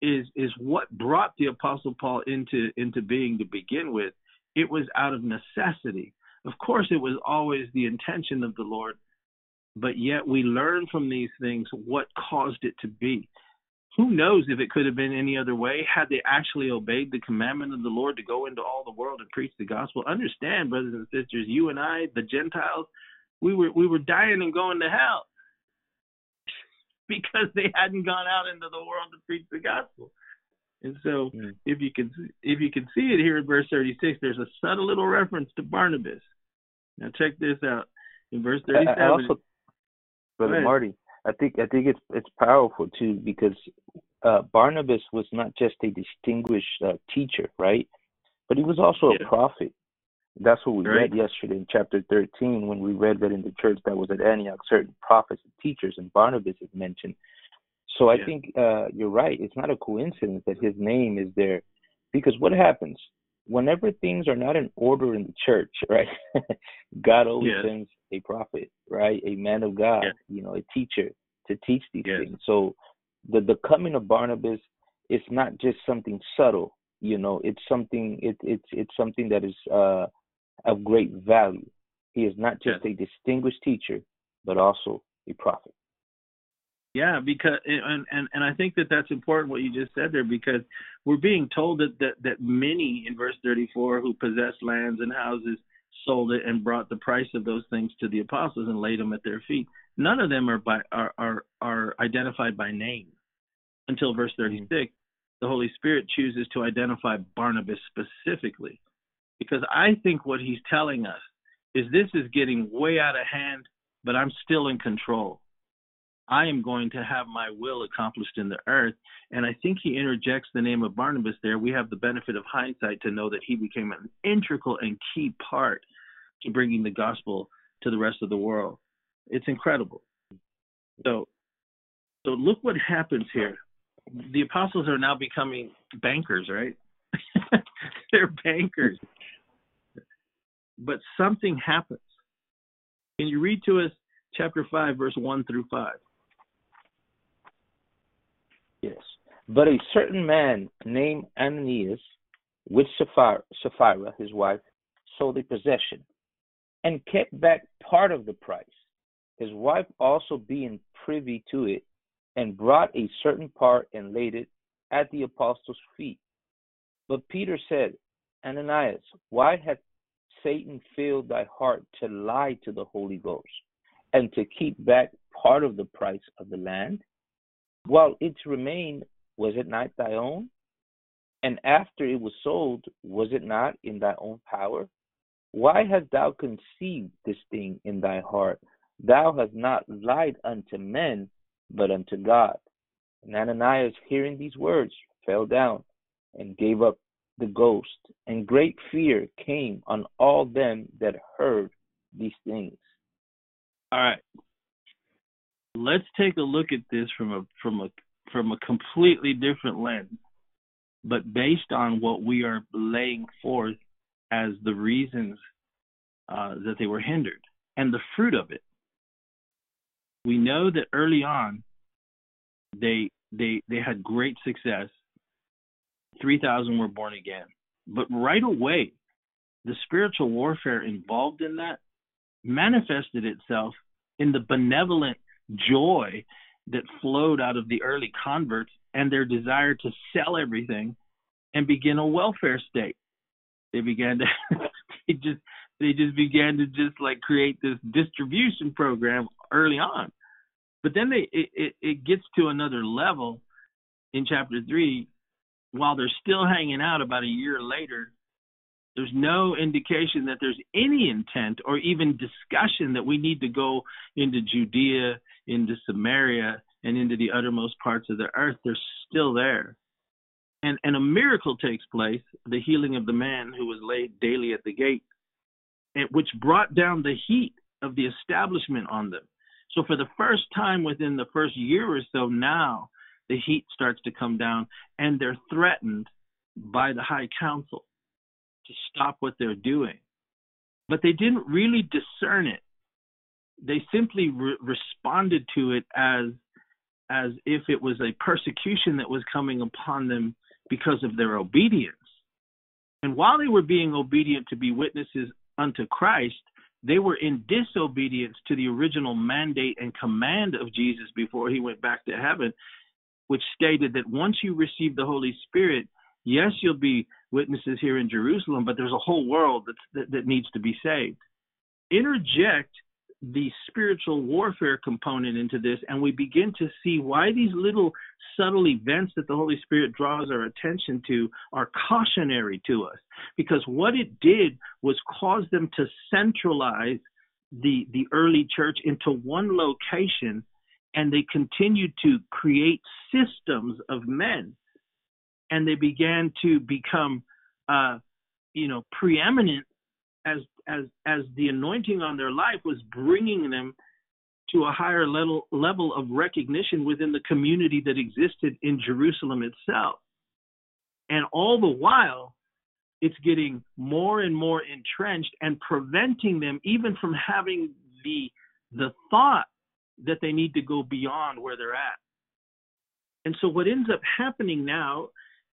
B: is is what brought the apostle Paul into into being to begin with. It was out of necessity. Of course, it was always the intention of the Lord, but yet we learn from these things what caused it to be. Who knows if it could have been any other way had they actually obeyed the commandment of the Lord to go into all the world and preach the gospel. Understand, brothers and sisters, you and I, the Gentiles, we were we were dying and going to hell because they hadn't gone out into the world to preach the gospel. And so, mm. if you can if you can see it here in verse 36, there's a subtle little reference to Barnabas. Now check this out in verse 37. I, I also,
A: Brother Marty, I think I think it's it's powerful too because uh, Barnabas was not just a distinguished uh, teacher, right? But he was also yeah. a prophet. That's what we right. read yesterday in chapter 13 when we read that in the church that was at Antioch, certain prophets and teachers, and Barnabas is mentioned. So I yeah. think uh, you're right. It's not a coincidence that his name is there, because what happens whenever things are not in order in the church, right? God always yeah. sends a prophet, right? A man of God, yeah. you know, a teacher to teach these things. So the the coming of Barnabas is not just something subtle, you know. It's something. It, it's it's something that is uh, of great value. He is not just a distinguished teacher, but also a prophet.
B: Yeah, because and, and and I think that that's important what you just said there because we're being told that that that many in verse 34 who possessed lands and houses sold it and brought the price of those things to the apostles and laid them at their feet. None of them are by are are, are identified by name until verse mm-hmm. 36. The Holy Spirit chooses to identify Barnabas specifically because I think what he's telling us is this is getting way out of hand, but I'm still in control. I am going to have my will accomplished in the earth. And I think he interjects the name of Barnabas there. We have the benefit of hindsight to know that he became an integral and key part to bringing the gospel to the rest of the world. It's incredible. So, so look what happens here. The apostles are now becoming bankers, right? They're bankers. But something happens. Can you read to us chapter 5, verse 1 through 5?
A: Yes. But a certain man named Ananias, with Sapphira, Sapphira, his wife, sold a possession and kept back part of the price. His wife also being privy to it, and brought a certain part and laid it at the apostles' feet. But Peter said, Ananias, why hath Satan filled thy heart to lie to the Holy Ghost and to keep back part of the price of the land? while it remained, was it not thy own? And after it was sold, was it not in thy own power? Why hast thou conceived this thing in thy heart? Thou hast not lied unto men, but unto God. And Ananias, hearing these words, fell down and gave up the ghost, and great fear came on all them that heard these things.
B: All right. Let's take a look at this from a from a from a completely different lens, but based on what we are laying forth as the reasons uh, that they were hindered and the fruit of it. We know that early on they they they had great success. Three thousand were born again, but right away, the spiritual warfare involved in that manifested itself in the benevolent joy that flowed out of the early converts and their desire to sell everything and begin a welfare state. They began to they just they just began to just like create this distribution program early on. But then they it, it, it gets to another level in chapter three, while they're still hanging out about a year later, there's no indication that there's any intent or even discussion that we need to go into Judea, into Samaria, and into the uttermost parts of the earth. They're still there. And, and a miracle takes place, the healing of the man who was laid daily at the gate, which brought down the heat of the establishment on them. So, for the first time within the first year or so, now the heat starts to come down, and they're threatened by the high council to stop what they're doing. But they didn't really discern it. They simply re- responded to it as as if it was a persecution that was coming upon them because of their obedience. And while they were being obedient to be witnesses unto Christ, they were in disobedience to the original mandate and command of Jesus before he went back to heaven, which stated that once you receive the Holy Spirit, yes, you'll be witnesses here in Jerusalem, but there's a whole world that, that needs to be saved. Interject the spiritual warfare component into this, and we begin to see why these little subtle events that the Holy Spirit draws our attention to are cautionary to us. Because what it did was cause them to centralize the, the early church into one location, and they continued to create systems of men. And they began to become, uh, you know, preeminent as as as the anointing on their life was bringing them to a higher level level of recognition within the community that existed in Jerusalem itself. And all the while, it's getting more and more entrenched and preventing them even from having the the thought that they need to go beyond where they're at. And so what ends up happening now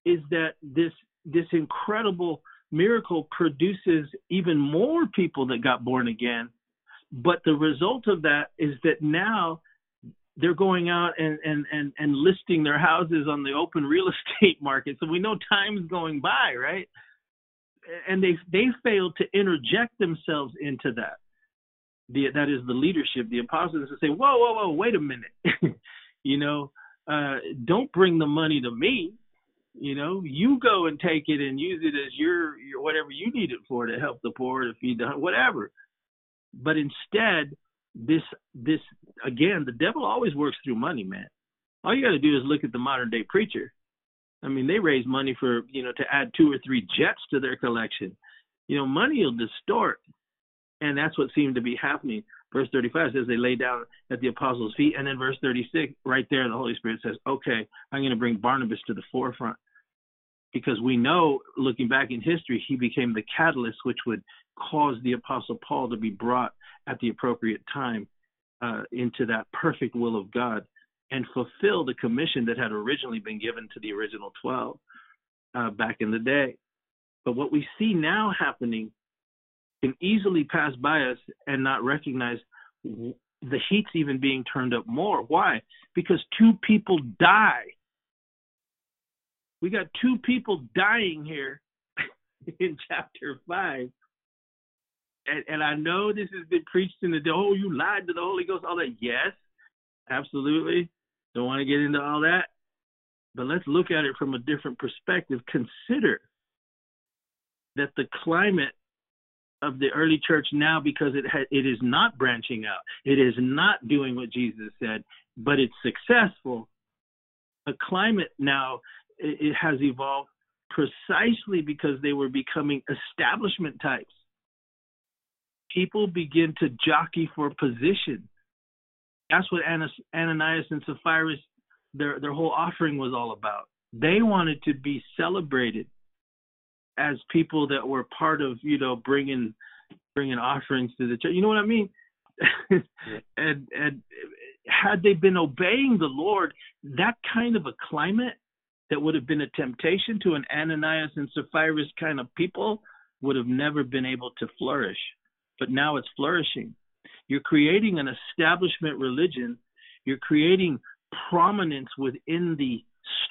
B: is that this this incredible miracle produces even more people that got born again. But the result of that is that now they're going out and, and, and, and listing their houses on the open real estate market. So we know time's going by, right? And they they failed to interject themselves into that. The, that is the leadership, the apostles, to say, whoa, whoa, whoa, wait a minute. you know, uh, don't bring the money to me. You know, you go and take it and use it as your, your whatever you need it for to help the poor, to feed the whatever. But instead, this this again, the devil always works through money, man. All you got to do is look at the modern day preacher. I mean, they raise money for you know to add two or three jets to their collection. You know, money will distort, and that's what seemed to be happening. Verse 35 says they lay down at the apostles' feet, and then verse 36, right there, the Holy Spirit says, "Okay, I'm going to bring Barnabas to the forefront." because we know, looking back in history, he became the catalyst which would cause the Apostle Paul to be brought at the appropriate time uh, into that perfect will of God and fulfill the commission that had originally been given to the original 12 uh, back in the day. But what we see now happening can easily pass by us and not recognize the heat's even being turned up more. Why? Because two people die we got two people dying here in chapter five. And, and I know this has been preached in the oh, you lied to the Holy Ghost, all that. Yes, absolutely. Don't want to get into all that. But let's look at it from a different perspective. Consider that the climate of the early church now, because it ha- it is not branching out, it is not doing what Jesus said, but it's successful. A climate now it, it has evolved precisely because they were becoming establishment types. People begin to jockey for position. That's what Ananias and Sapphira, their their whole offering was all about. They wanted to be celebrated as people that were part of, you know, bringing bringing offerings to the church. You know what I mean? and and had they been obeying the Lord, that kind of a climate that would have been a temptation to an Ananias and Sapphira kind of people would have never been able to flourish. But now it's flourishing. You're creating an establishment religion. You're creating prominence within the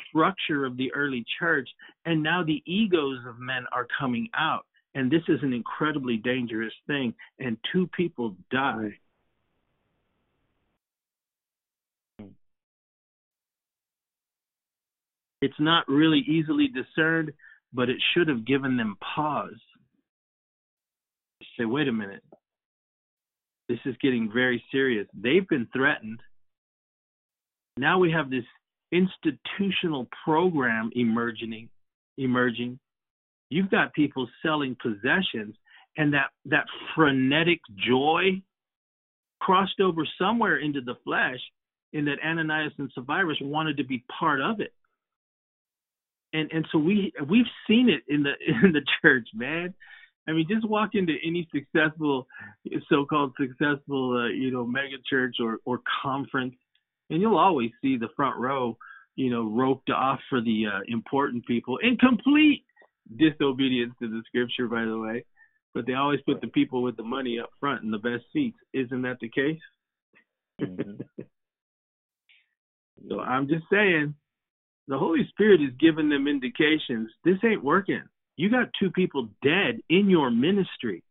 B: structure of the early church. And now the egos of men are coming out. And this is an incredibly dangerous thing. And two people die. It's not really easily discerned, but it should have given them pause. Say, wait a minute. This is getting very serious. They've been threatened. Now we have this institutional program emerging emerging. You've got people selling possessions and that that frenetic joy crossed over somewhere into the flesh in that Ananias and Sapphira wanted to be part of it and and so we we've seen it in the in the church, man. I mean, just walk into any successful, so-called successful, uh, you know, mega church or or conference, and you'll always see the front row, you know, roped off for the uh, important people in complete disobedience to the scripture, by the way. But they always put the people with the money up front in the best seats. Isn't that the case? Mm-hmm. so I'm just saying, the Holy Spirit is giving them indications. This ain't working. You got two people dead in your ministry.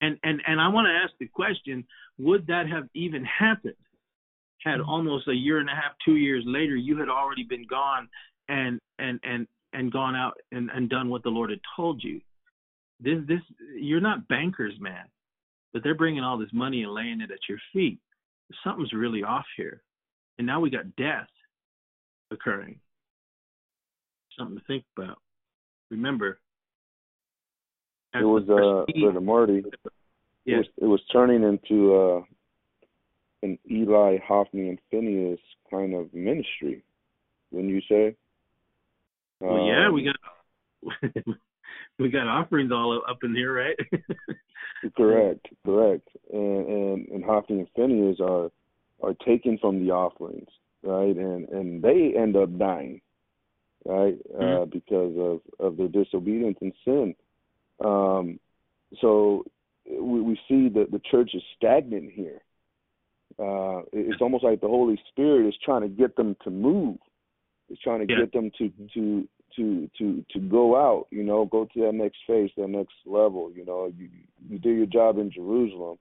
B: And and and I want to ask the question, would that have even happened had mm-hmm. almost a year and a half, two years later, you had already been gone and and and and gone out and, and done what the Lord had told you? This this you're not bankers, man, but they're bringing all this money and laying it at your feet. Something's really off here and now we got death occurring. Something to think about. Remember,
C: it was uh Brother Marty. Yeah. It was it was turning into uh an Eli Hophni and Phineas kind of ministry, wouldn't you say?
B: Well, um, yeah, we got we got offerings all up in here, right?
C: correct, correct. And and and Hophni and Phineas are are taken from the offerings, right? And and they end up dying, right? Mm-hmm. Uh, because of of their disobedience and sin. Um, so we, we see that the church is stagnant here. Uh, it's almost like the Holy Spirit is trying to get them to move. It's trying to yeah. get them to mm-hmm. to to to to go out. You know, go to that next phase, that next level. You know, you you do your job in Jerusalem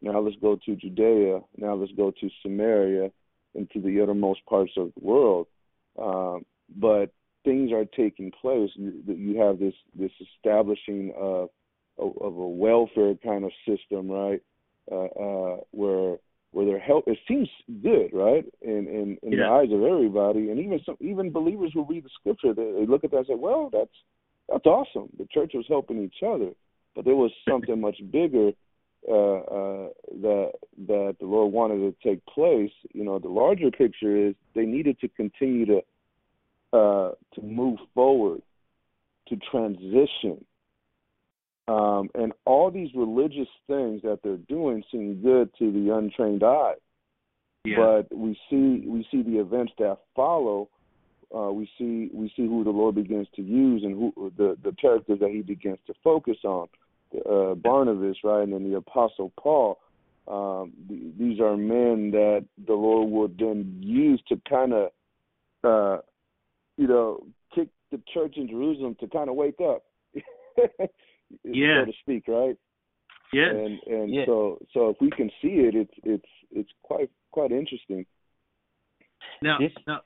C: now let's go to Judea. Now let's go to Samaria and to the uttermost parts of the world. Um, but things are taking place. You, you have this this establishing of, of, a welfare kind of system, right? Uh, uh, where where their help it seems good, right? In in, in yeah. the eyes of everybody, and even some even believers who read the scripture, they, they look at that and say, "Well, that's that's awesome." The church was helping each other, but there was something much bigger uh, uh, that that the Lord wanted to take place. You know, the larger picture is they needed to continue to uh, to move forward, to transition, um, and all these religious things that they're doing seem good to the untrained eye. Yeah. But we see we see the events that follow. Uh, we see we see who the Lord begins to use and who the the characters that He begins to focus on uh, Barnabas, right, and then the Apostle Paul. Um, th- these are men that the Lord would then use to kind of, uh, you know, kick the church in Jerusalem to kind of wake up,
B: yeah.
C: so to speak, right?
B: Yes.
C: And and
A: Yeah.
C: so so if we can see it, it's it's it's quite quite interesting.
B: Now,
A: This-
B: now,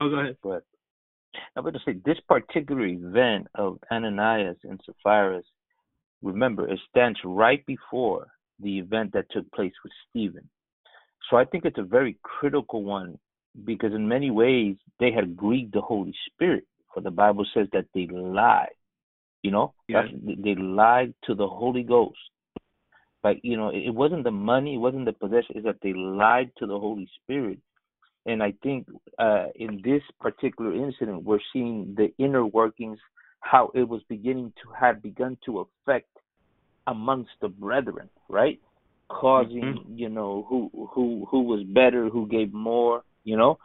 B: oh, go ahead.
A: But I'm going to say this particular event of Ananias and Sapphira, remember, it stands right before the event that took place with Stephen. So I think it's a very critical one because in many ways they had grieved the Holy Spirit. For the Bible says that they lied. You know. That's- they lied to the Holy Ghost. Like you know, it wasn't the money, it wasn't the possession. It's that they lied to the Holy Spirit and I think uh, in this particular incident, we're seeing the inner workings, how it was beginning to have begun to affect amongst the brethren, right? Causing, you know, who who who was better, who gave more, you know.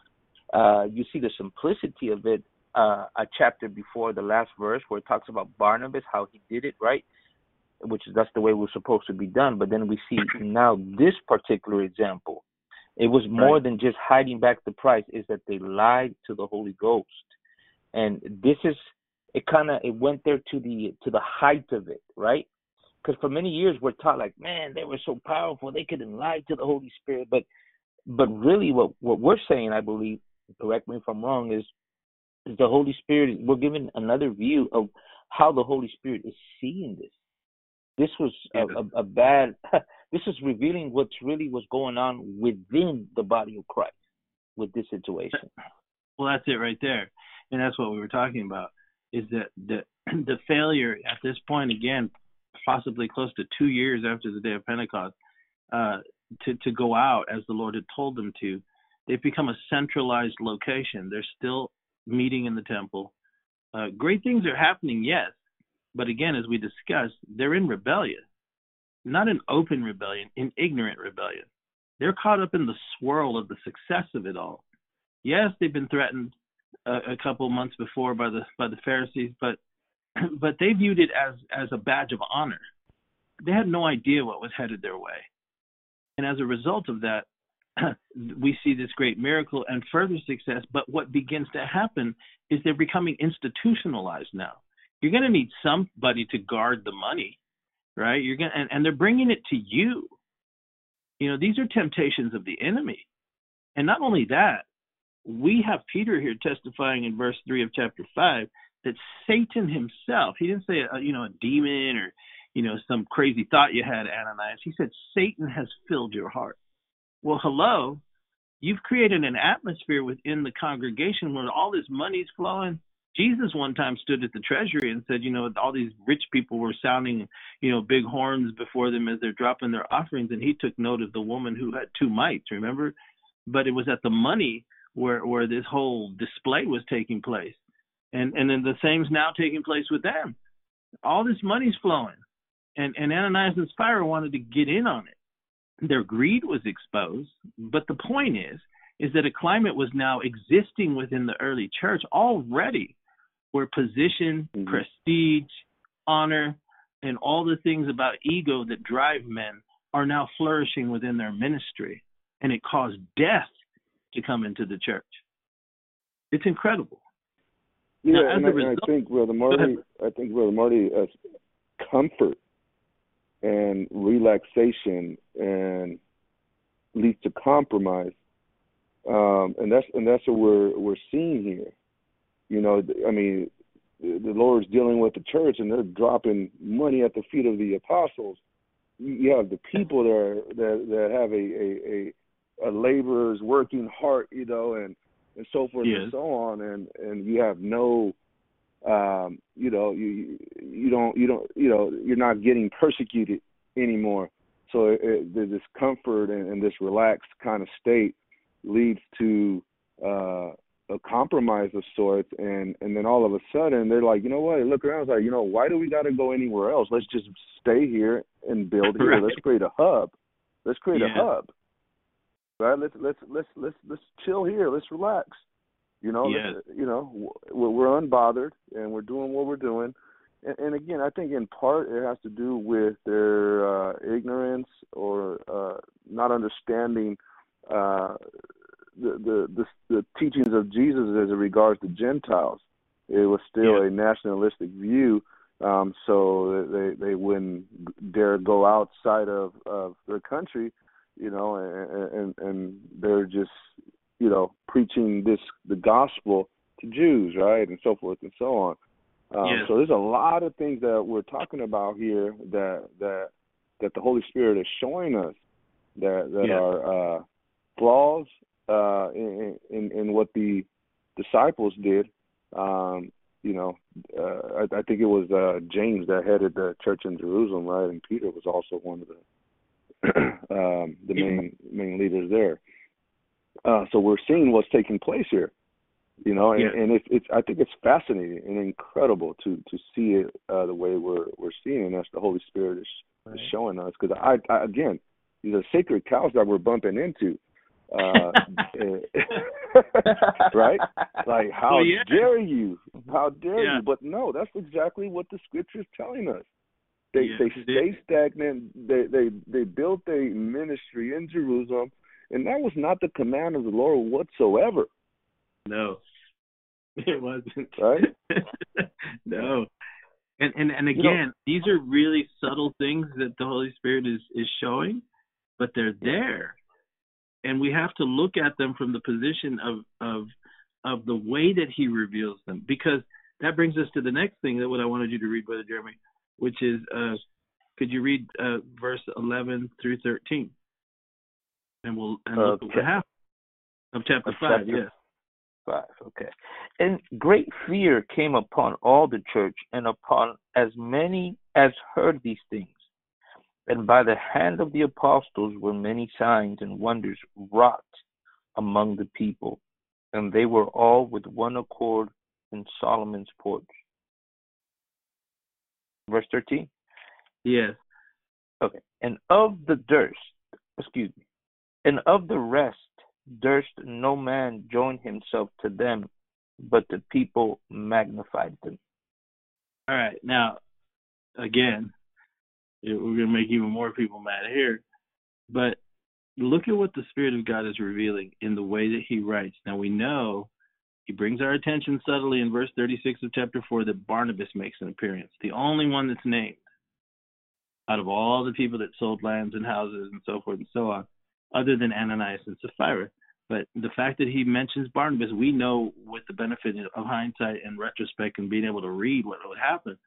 A: Uh, you see the simplicity of it. Uh, a chapter before the last verse, where it talks about Barnabas, how he did it, right? Which is that's the way we're supposed to be done. But then we see now this particular example it was more
B: Right.
A: than just hiding back the price, is that they lied to the Holy Ghost. And this is it kind of it went there to the to the height of it, right? Because for many years we're taught like, man, they were so powerful, they couldn't lie to the Holy Spirit. But but really what what we're saying, I believe, correct me if I'm wrong, is is the Holy Spirit we're given another view of how the Holy Spirit is seeing this. This was a, a, a bad this is revealing what's really was going on within the body of Christ with this situation.
B: Well, that's it right there, and that's what we were talking about. Is that the the failure at this point again, possibly close to two years after the day of Pentecost, uh, to to go out as the Lord had told them to. They've become a centralized location. They're still meeting in the temple. Uh, great things are happening, yes, but again, as we discussed, they're in rebellion, not in open rebellion, in ignorant rebellion. They're caught up in the swirl of the success of it all yes, they've been threatened a, a couple months before by the by the Pharisees, but but they viewed it as as a badge of honor. They had no idea what was headed their way, and as a result of that, we see this great miracle and further success. But what begins to happen is they're becoming institutionalized now. You're going to need somebody to guard the money, right? You're going and, and they're bringing it to you. You know, these are temptations of the enemy. And not only that, we have Peter here testifying in verse 3 of chapter 5 that Satan himself, he didn't say, a, you know, a demon or, you know, some crazy thought you had, Ananias. He said, Satan has filled your heart. Well, hello. You've created an atmosphere within the congregation where all this money's flowing. Jesus one time stood at the treasury and said, you know, all these rich people were sounding, you know, big horns before them as they're dropping their offerings, and he took note of the woman who had two mites, remember? But it was at the money where where this whole display was taking place. And and then the same's now taking place with them. All this money's flowing. And and Ananias and Sapphira wanted to get in on it. Their greed was exposed, but the point is is that a climate was now existing within the early church already where position,
C: Mhm.
B: prestige, honor, and all the things about ego that drive men are now flourishing within their ministry. And it caused death to come into the church. It's incredible.
C: Yeah,
B: Now,
C: and, I, and I think Brother. Marty, I think Brother Marty, uh, comfort and relaxation and leads to compromise, um, and that's and that's what we're we're seeing here. You know, I mean, the Lord's dealing with the church, and they're dropping money at the feet of the apostles. You have the people there that that have a a, a, a laborer's working heart, you know, and and so forth
B: Yes.
C: and so on, and and you have no, um, you know, you you don't you don't you know you're not getting persecuted anymore. So it, it, the discomfort and, and this relaxed kind of state leads to uh, a compromise of sorts, and and then all of a sudden they're like, you know what? They look around, it's like, you know, why do we got to go anywhere else? Let's just stay here and build here.
B: Right.
C: Let's create a hub. Let's create a hub. Right? Let's let's let's let's let's chill here. Let's relax. You know,
B: Yes.
C: you know, we're, we're unbothered and we're doing what we're doing. And, and again, I think in part it has to do with their uh, ignorance or uh, not understanding uh, the, the the the teachings of Jesus as it regards to Gentiles. It was still
B: Yeah.
C: a nationalistic view, Um, so they they wouldn't dare go outside of of their country, you know, and and, and they're just you know preaching this the gospel to Jews, right, and so forth and so on. Um,
B: yes.
C: So there's a lot of things that we're talking about here that that that the Holy Spirit is showing us that that
B: Yeah.
C: are uh, flaws uh, in, in in what the disciples did. Um, you know, uh, I, I think it was uh, James that headed the church in Jerusalem, right? And Peter was also one of the um, the main main leaders there. Uh, so we're seeing what's taking place here, you know, and,
B: Yeah.
C: and it's it's I think it's fascinating and incredible to to see it uh, the way we're we're seeing it as the Holy Spirit is, is showing us. Because I, I again, these are sacred cows that we're bumping into. Uh, right? Like, how
B: Well, yeah.
C: dare you? How dare
B: Yeah.
C: you? But no, that's exactly what the scripture's telling us. They
B: Yes,
C: they stay
B: is.
C: stagnant. They they they built a ministry in Jerusalem, and that was not the command of the Lord whatsoever.
B: No, it wasn't.
C: Right?
B: no. And and and
C: You know-
B: again, these are really subtle things that the Holy Spirit is is showing, but they're there, and we have to look at them from the position of of of the way that He reveals them, because that brings us to the next thing that what I wanted you to read, Brother Jeremy, which is uh, could you read uh, verse eleven through thirteen, and we'll and look at what happened of chapter
A: Of
B: five.
A: chapter
B: Yes.
A: Five, okay. And great fear came upon all the church and upon as many as heard these things. And by the hand of the apostles were many signs and wonders wrought among the people. And they were all with one accord in Solomon's porch. Verse 13.
B: Yes.
A: Okay. And of the durst, excuse me, and of the rest durst no man join himself to them, but the people magnified them.
B: All right. Now, again, we're going to make even more people mad here. But look at what the Spirit of God is revealing in the way that He writes. Now, we know He brings our attention subtly in verse 36 of chapter 4 that Barnabas makes an appearance, the only one that's named out of all the people that sold lands and houses and so forth and so on, other than Ananias and Sapphira. But the fact that he mentions Barnabas, we know with the benefit of hindsight and retrospect and being able to read what would happen,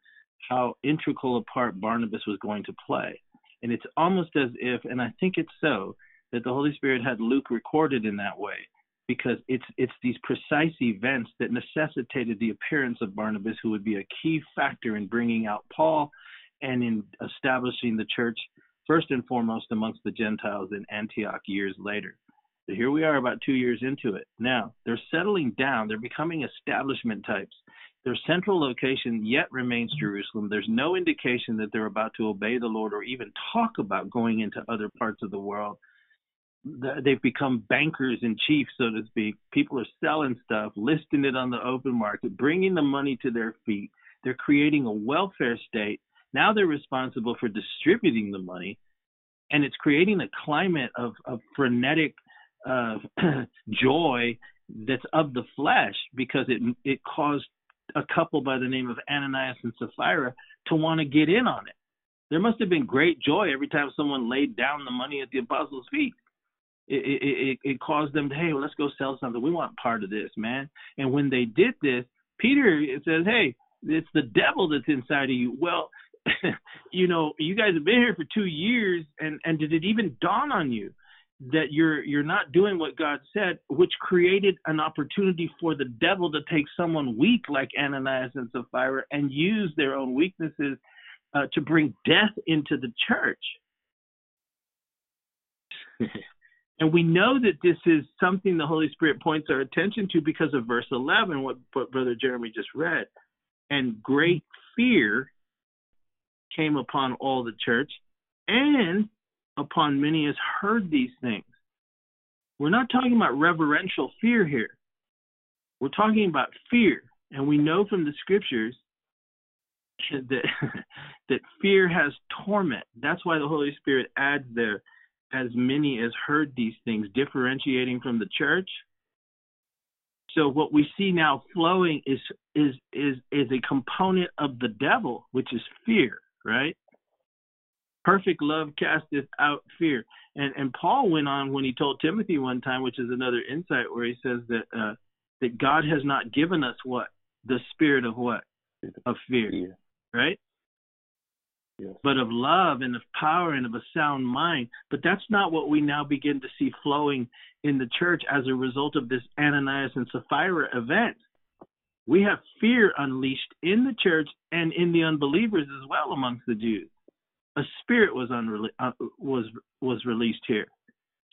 B: how integral a part Barnabas was going to play. And it's almost as if, and I think it's so, that the Holy Spirit had Luke recorded in that way, because it's it's these precise events that necessitated the appearance of Barnabas, who would be a key factor in bringing out Paul and in establishing the church first and foremost amongst the Gentiles in Antioch years later. So here we are about two years into it. Now, they're settling down, they're becoming establishment types. Their central location yet remains Jerusalem. There's no indication that they're about to obey the Lord or even talk about going into other parts of the world. They've become bankers in chief, so to speak. People are selling stuff, listing it on the open market, bringing the money to their feet. They're creating a welfare state. Now they're responsible for distributing the money, and it's creating a climate of, of frenetic uh, joy that's of the flesh because it it caused a couple by the name of Ananias and Sapphira to want to get in on it. There must have been great joy every time someone laid down the money at the apostles' feet. It, it, it, it caused them to, hey, well, let's go sell something. We want part of this, man. And when they did this, Peter says, hey, it's the devil that's inside of you. Well, you know, you guys have been here for two years, and and did it even dawn on you that you're you're not doing what God said, which created an opportunity for the devil to take someone weak like Ananias and Sapphira and use their own weaknesses uh, to bring death into the church. and we know that this is something the Holy Spirit points our attention to because of verse 11, what, what Brother Jeremy just read. And great fear came upon all the church, and upon many as heard these things. We're not talking about reverential fear here. We're talking about fear. And we know from the scriptures that that fear has torment. That's why the Holy Spirit adds there as many as heard these things, differentiating from the church. So what we see now flowing is is is is a component of the devil, which is fear, right? Perfect love casteth out fear. And and Paul went on when he told Timothy one time, which is another insight, where he says that uh, that God has not given us what the spirit of what of fear, fear. right? Yes. But of love and of power and of a sound mind. But that's not what we now begin to see flowing in the church as a result of this Ananias and Sapphira event. We have fear unleashed in the church and in the unbelievers as well amongst the Jews. A spirit was unrele- uh, was was released here.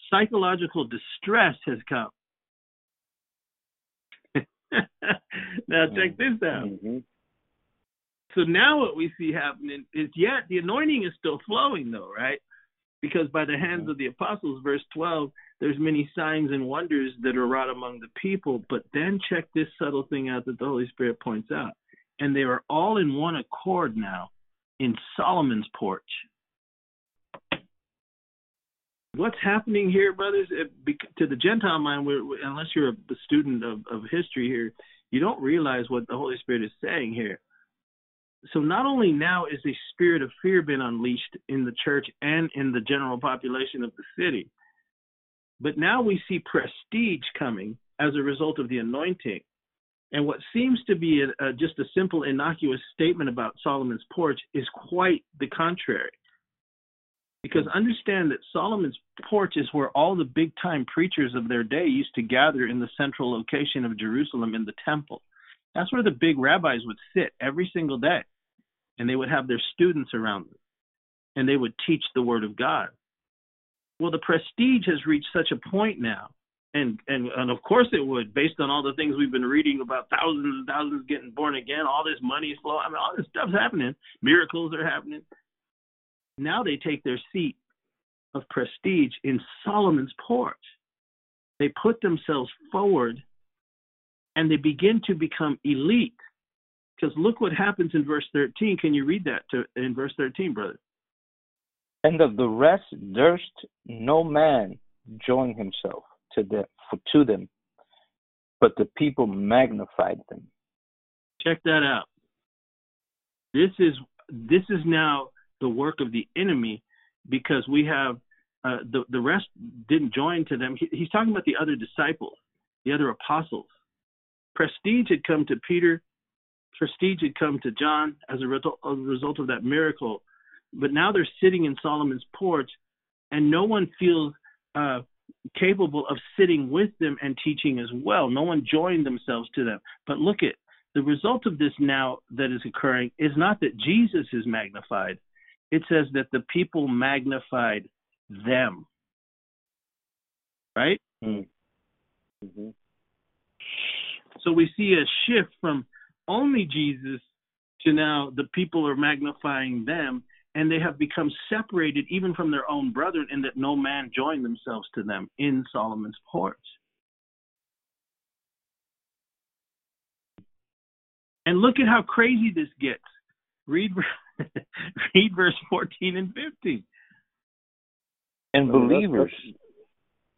B: Psychological distress has come. now check this out. Mm-hmm. So now what we see happening is yet the anointing is still flowing though, right? Because by the hands of the apostles, verse 12, there's many signs and wonders that are wrought among the people. But then check this subtle thing out that the Holy Spirit points out. And they are all in one accord now in Solomon's porch. What's happening here, brothers? To the Gentile mind, unless you're a student of, of history here, you don't realize what the Holy Spirit is saying here so not only now is the spirit of fear been unleashed in the church and in the general population of the city, but now we see prestige coming as a result of the anointing. And what seems to be a, a, just a simple, innocuous statement about Solomon's porch is quite the contrary. Because understand that Solomon's porch is where all the big time preachers of their day used to gather in the central location of Jerusalem in the temple. That's where the big rabbis would sit every single day and they would have their students around them and they would teach the word of God. Well, the prestige has reached such a point now, and and and of course it would, based on all the things we've been reading about thousands and thousands getting born again, all this money flow. I mean, all this stuff's happening. Miracles are happening. Now they take their seat of prestige in Solomon's porch. They put themselves forward, and they begin to become elite because look what happens in verse 13. Can you read that to, in verse 13, brother?
A: And of the rest durst no man join himself to them, for, to them, but the people magnified them.
B: Check that out. This is this is now the work of the enemy because we have uh, the the rest didn't join to them. He, he's talking about the other disciples, the other apostles. Prestige had come to Peter, prestige had come to John as a, result, as a result of that miracle. But now they're sitting in Solomon's porch, and no one feels uh, capable of sitting with them and teaching as well. No one joined themselves to them. But look at the result of this now that is occurring is not that Jesus is magnified. It says that the people magnified them. Right? Mm-hmm. mm-hmm. So we see a shift from only Jesus to now the people are magnifying them and they have become separated even from their own brethren in that no man joined themselves to them in Solomon's porch. And look at how crazy this gets. Read read verse 14 and 15.
A: And believers.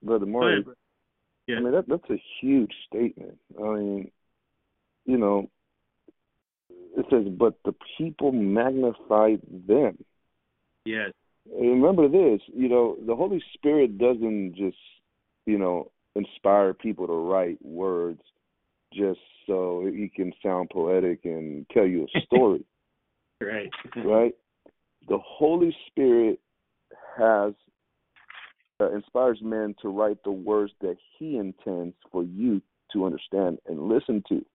C: Brother Mark, yeah. I mean, that, that's a huge statement. I mean, you know, it says, but the people magnified them.
B: Yes.
C: remember this, you know, the Holy Spirit doesn't just, you know, inspire people to write words just so he can sound poetic and tell you a story.
B: right.
C: right? The Holy Spirit has uh, inspires men to write the words that he intends for you to understand and listen to.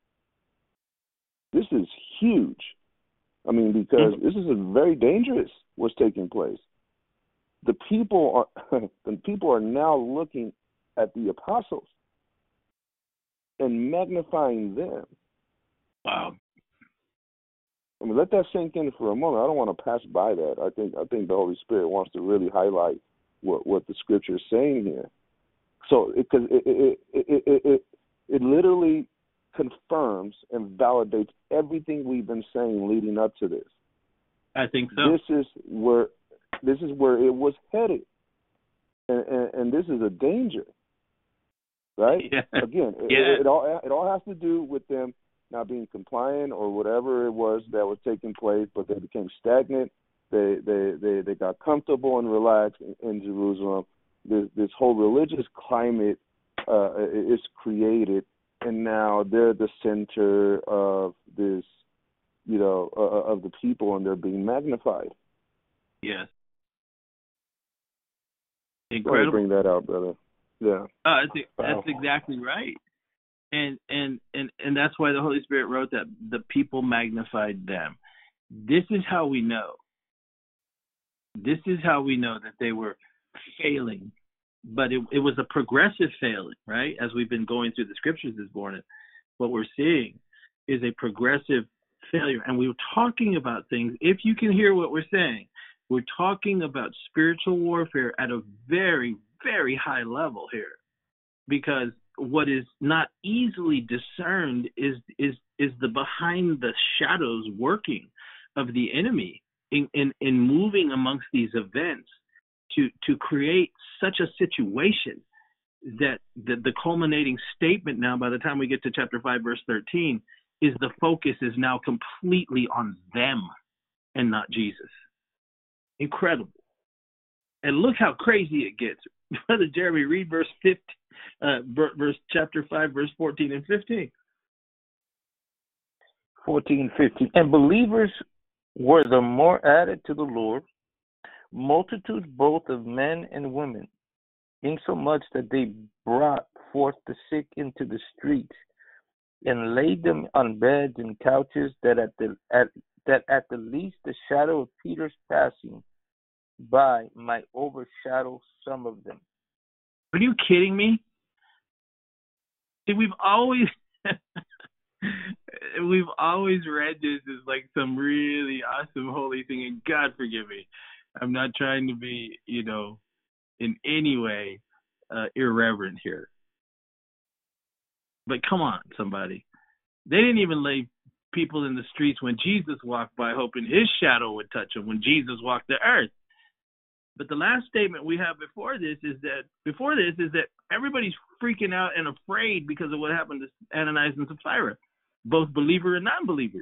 C: This is huge. I mean, because this is very dangerous what's taking place. The people are the people are now looking at the apostles and magnifying them.
B: Wow.
C: I mean, let that sink in for a moment. I don't want to pass by that. I think I think the Holy Spirit wants to really highlight what what the Scripture is saying here. So, because it it, it it it it it literally confirms and validates everything we've been saying leading up to this.
B: I think so.
C: This is where this is where it was headed, and, and, and this is a danger. right?
B: Yeah.
C: Again, it,
B: Yeah.
C: it, it all it all has to do with them not being compliant or whatever it was that was taking place, but they became stagnant. They they they, they got comfortable and relaxed in, in Jerusalem. This this whole religious climate uh, is created, and now they're the center of this, you know, uh, of the people, and they're being magnified.
B: Yes. Incredible.
C: bring that out, brother. Yeah.
B: Uh, that's, that's
A: Wow.
B: exactly right. And and and and that's why the Holy Spirit wrote that the people magnified them. This is how we know. This is how we know that they were failing, but it, it was a progressive failing, right? As we've been going through the scriptures this morning, what we're seeing is a progressive failure. And we were talking about things. If you can hear what we're saying, we're talking about spiritual warfare at a very, very high level here, because what is not easily discerned is is is the behind the shadows working of the enemy in, in, in moving amongst these events to to create such a situation that the, the culminating statement now by the time we get to chapter 5 verse 13 is the focus is now completely on them and not Jesus. Incredible. And look how crazy it gets. Brother Jeremy, read verse 15, uh, verse chapter 5, verse 14 and 15.
A: 14, 15. And believers were the more added to the Lord, multitudes both of men and women, insomuch that they brought forth the sick into the streets and laid them on beds and couches that at the at that at the least the shadow of Peter's passing by might overshadow some of them.
B: Are you kidding me? See, we've always we've always read this as like some really awesome holy thing, and God forgive me, I'm not trying to be, you know, in any way uh, irreverent here. But come on, somebody. They didn't even lay people in the streets when Jesus walked by, hoping his shadow would touch them when Jesus walked the earth. But the last statement we have before this is that before this is that everybody's freaking out and afraid because of what happened to Ananias and Sapphira, both believer and non-believer.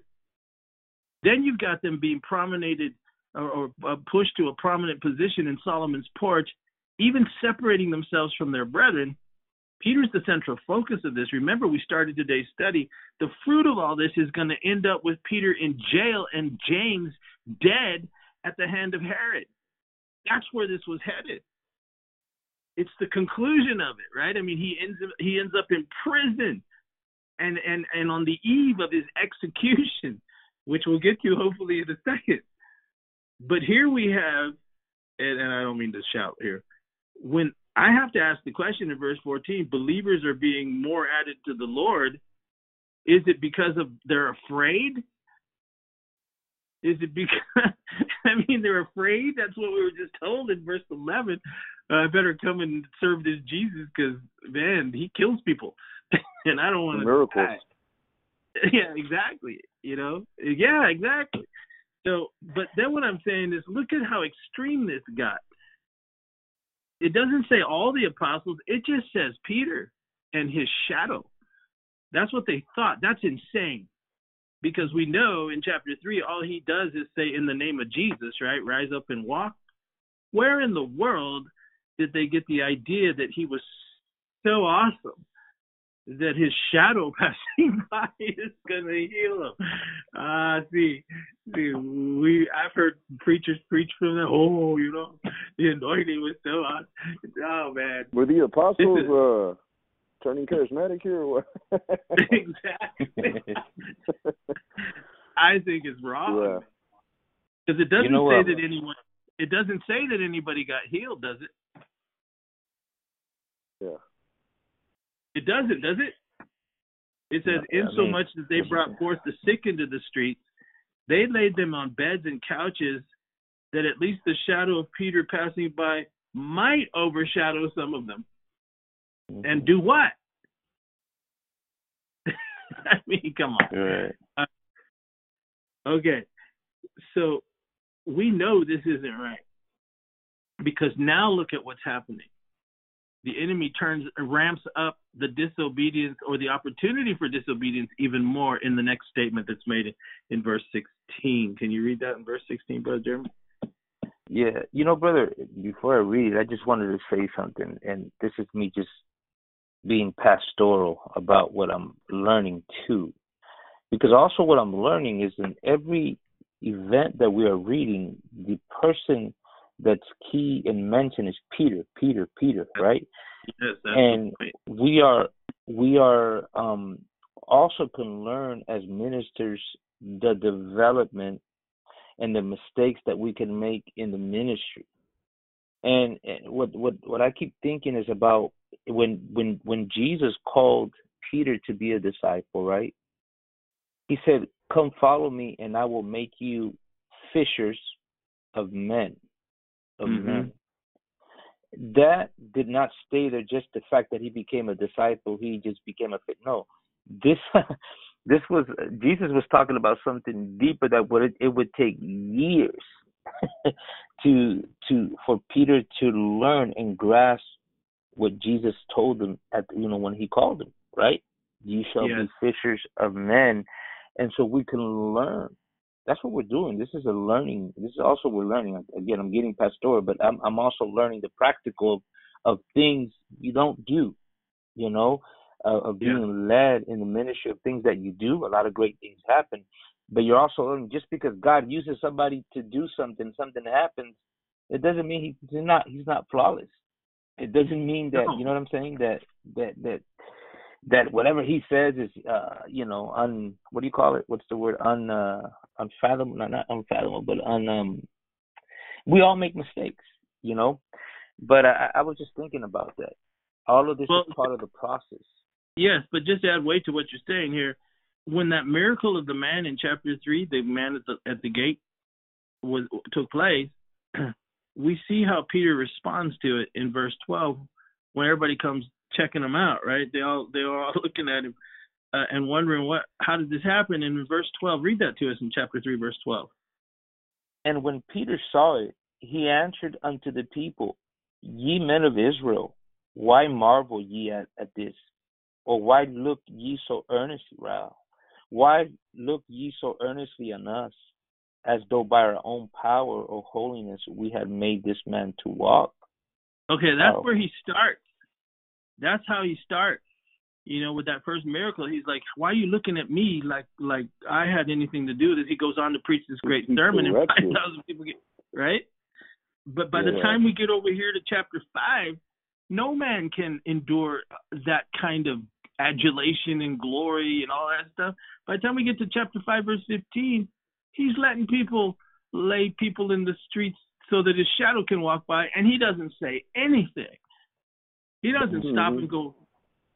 B: Then you've got them being promenaded or, or uh, pushed to a prominent position in Solomon's porch, even separating themselves from their brethren. Peter's the central focus of this. Remember, we started today's study. The fruit of all this is going to end up with Peter in jail and James dead at the hand of Herod. That's where this was headed. It's the conclusion of it, right? I mean, he ends he ends up in prison, and and and on the eve of his execution, which we'll get to hopefully in a second. But here we have, and, and I don't mean to shout here, when I have to ask the question in verse 14, believers are being more added to the Lord. Is it because of they're afraid? Is it because I mean they're afraid? That's what we were just told in verse 11. Uh, I better come and serve this Jesus because man, he kills people, and I don't want to
C: Miracles.
B: die. Yeah, exactly. You know, yeah, exactly. So, but then what I'm saying is, look at how extreme this got. It doesn't say all the apostles. It just says Peter and his shadow. That's what they thought. That's insane because we know in chapter 3 all he does is say in the name of jesus right rise up and walk where in the world did they get the idea that he was so awesome that his shadow passing by is going to heal him ah uh, see, see we i've heard preachers preach from that oh you know the anointing was so awesome oh man
C: Were the apostles
B: is-
C: uh, turning charismatic here or what?
B: exactly I think it's wrong.
C: Yeah.
B: Because it doesn't
A: You know
B: say
A: what?
B: that anyone. It doesn't say that anybody got healed, does it?
C: Yeah.
B: It doesn't, does it? It says,
A: Yeah,
B: in
A: I
B: so
A: mean,
B: much that they brought forth the sick into the streets, they laid them on beds and couches, that at least the shadow of Peter passing by might overshadow some of them. And do what? I mean, come on.
A: Right.
B: Uh, okay. So we know this isn't right. Because now look at what's happening. The enemy turns ramps up the disobedience or the opportunity for disobedience even more in the next statement that's made in verse 16. Can you read that in verse 16, brother Jeremy?
A: Yeah, you know, brother, before I read it, I just wanted to say something, and this is me just being pastoral about what I'm learning too. Because also what I'm learning is in every event that we are reading, the person that's key and mentioned is Peter, Peter, Peter, right?
B: Yes,
A: and we are we are um also can learn as ministers the development and the mistakes that we can make in the ministry. And what what what I keep thinking is about when when when Jesus called Peter to be a disciple, right? He said, "Come follow me, and I will make you fishers of men." Of
B: Mhm.
A: men. That did not stay there. Just the fact that he became a disciple, he just became a fit. No, this this was Jesus was talking about something deeper that would it would take years to to for Peter to learn and grasp what Jesus told him at you know when he called him, right? You shall
B: Yes.
A: be fishers of men. And so we can learn. That's what we're doing. This is a learning. This is also we're learning. Again, I'm getting pastoral, but I'm I'm also learning the practical of, of things you don't do, you know, uh, of
B: Yeah.
A: being led in the ministry of things that you do. A lot of great things happen, but you're also learning just because God uses somebody to do something, something happens, it doesn't mean he- he's not he's not flawless. It doesn't mean that
B: No.
A: you know what I'm saying that that that that whatever he says is uh you know un what do you call it? What's the word? Un uh unfathomable not, not unfathomable but un um we all make mistakes you know? But i i was just thinking about that. All of this
B: Well-
A: is part of the process.
B: Yes, but just to add weight to what you're saying here, when that miracle of the man in chapter three, the man at the at the gate, was took place, we see how Peter responds to it in verse twelve, when everybody comes checking him out. Right? They all they are all looking at him uh, and wondering what how did this happen. And in verse twelve, read that to us in chapter three, verse twelve.
A: and when peter saw it he answered unto the people ye men of israel why marvel ye at, at this or why look ye so earnestly Ra? why look ye so earnestly on us as though by our own power or holiness we had made this man to walk
B: Okay, that's
A: Oh.
B: where he starts. That's how he starts. You know, with that first miracle, he's like, "Why are you looking at me like like I had anything to do with it?" He goes on to preach this great sermon, and five thousand people get right. But by the time we get over here to chapter five, no man can endure that kind of adulation and glory and all that stuff. By the time we get to chapter five, verse fifteen, he's letting people lay people in the streets so that his shadow can walk by, and he doesn't say anything. He doesn't stop
C: Mhm.
B: and go.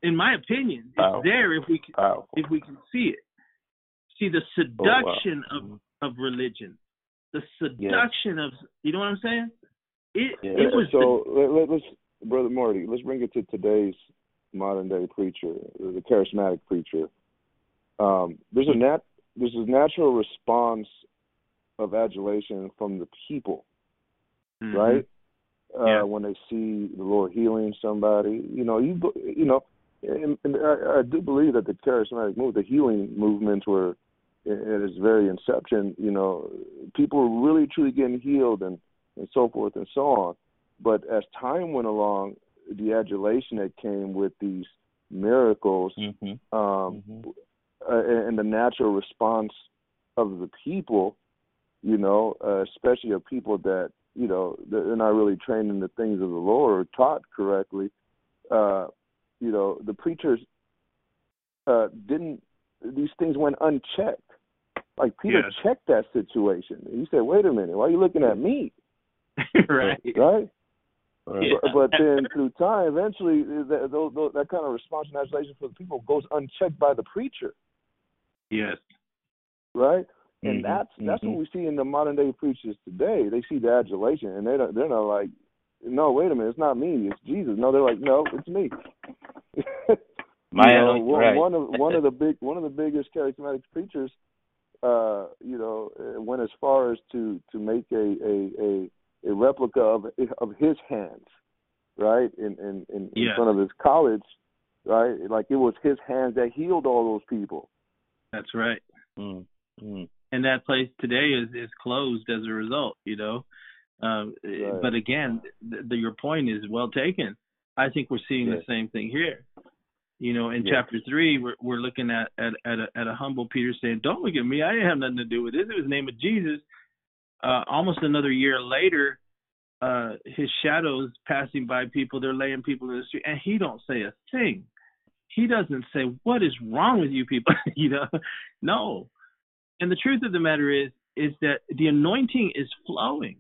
B: In my opinion, it's
A: Powerful.
B: there if we can,
A: Powerful.
B: if we can see it. See the
A: Oh, wow.
B: seduction
A: Mhm.
B: of of religion, the seduction of you know what I'm saying? It
A: Yeah.
B: it was
C: so let, let, let's brother Marty, let's bring it to today's modern day preacher, the charismatic preacher. Um, there's a nat there's a natural response of adulation from the people,
B: the,
C: right? Uh,
B: Yeah.
C: When they see the Lord healing somebody, you know, you you know, and, and I, I do believe that the charismatic move, the healing movements were at its very inception. You know, people were really truly getting healed and and so forth and so on. But as time went along, the adulation that came with these miracles
A: Mhm.
C: um,
A: Mhm.
C: uh, and and the natural response of the people, you know, uh, especially of people that you know they're not really trained in the things of the Lord or taught correctly. Uh, you know, the preachers uh, didn't; these things went unchecked. Like Peter
B: Yes.
C: checked that situation. He said, "Wait a minute, why are you looking at me?"
B: right.
C: Right?
B: Yeah.
C: But, but then through time, eventually, that, those, those, that kind of response and adulation for the people goes unchecked by the preacher.
B: Yes.
C: right? And
A: Mhm,
C: that's that's
A: mhm.
C: what we see in the modern day preachers today. They see the adulation, and they don't, they're not like, no, wait a minute, it's not me, it's Jesus. No, they're like, no, it's me.
A: My
C: you know,
A: anointing,
C: one,
A: right.
C: one of one of the big one of the biggest charismatic preachers, uh, you know, uh, went as far as to to make a a a, a replica of of his hands, right? In in in,
B: yeah.
C: in front of his college, right? Like it was his hands that healed all those people.
B: That's right.
A: Mm, mm.
B: And that place today is is closed as a result. You know, um,
C: Right.
B: but again, th- the, your point is well taken. I think we're seeing the same thing here. You know, in chapter three, we're we're looking at at at a, at a humble Peter saying, "Don't look at me. I didn't have nothing to do with this. It was the name of Jesus." Uh, almost another year later, uh, his shadows passing by people. They're laying people in the street, and he don't say a thing. He doesn't say, "What is wrong with you people?" you know, no. And the truth of the matter is, is that the anointing is flowing,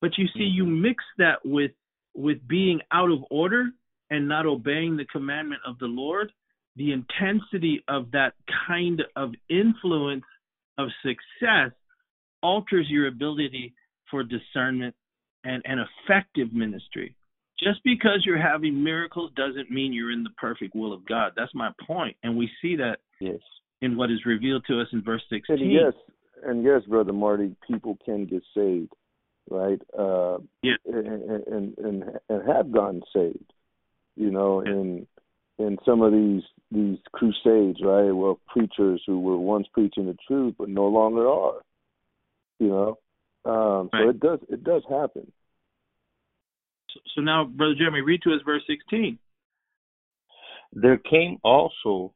B: but you see, you mm-hmm. mix that with with being out of order and not obeying the commandment of the Lord. The intensity of that kind of influence of success alters your ability for discernment and, and effective ministry. Just because you're having miracles doesn't mean you're in the perfect will of God. That's my point. And we see that
A: Yes.
B: In what is revealed to us in verse 16.
C: And yes, and yes, brother Marty, people can get saved, right? Uh,
B: Yeah.
C: and, and and and have gotten saved, you know,
B: Yeah.
C: in in some of these these crusades, right? Well, preachers who were once preaching the truth but no longer are, you know. Um, So it does it does happen.
B: So, so now, Brother Jeremy, read to us verse 16.
A: There came also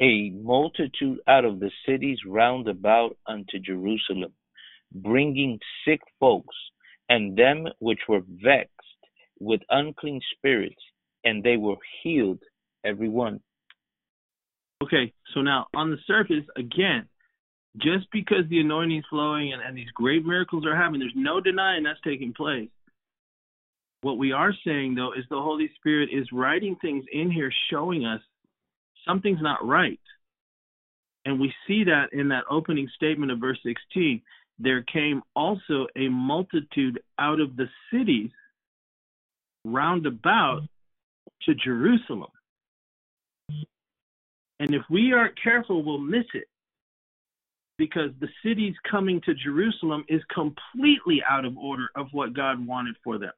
A: a multitude out of the cities round about unto Jerusalem, bringing sick folks, and them which were vexed with unclean spirits, and they were healed, every one.
B: Okay, so now on the surface, again, just because the anointing is flowing and, and these great miracles are happening, there's no denying that's taking place. What we are saying, though, is the Holy Spirit is writing things in here showing us something's not right. And we see that in that opening statement of verse 16. There came also a multitude out of the cities round about to Jerusalem. And if we aren't careful, we'll miss it. Because the cities coming to Jerusalem is completely out of order of what God wanted for them.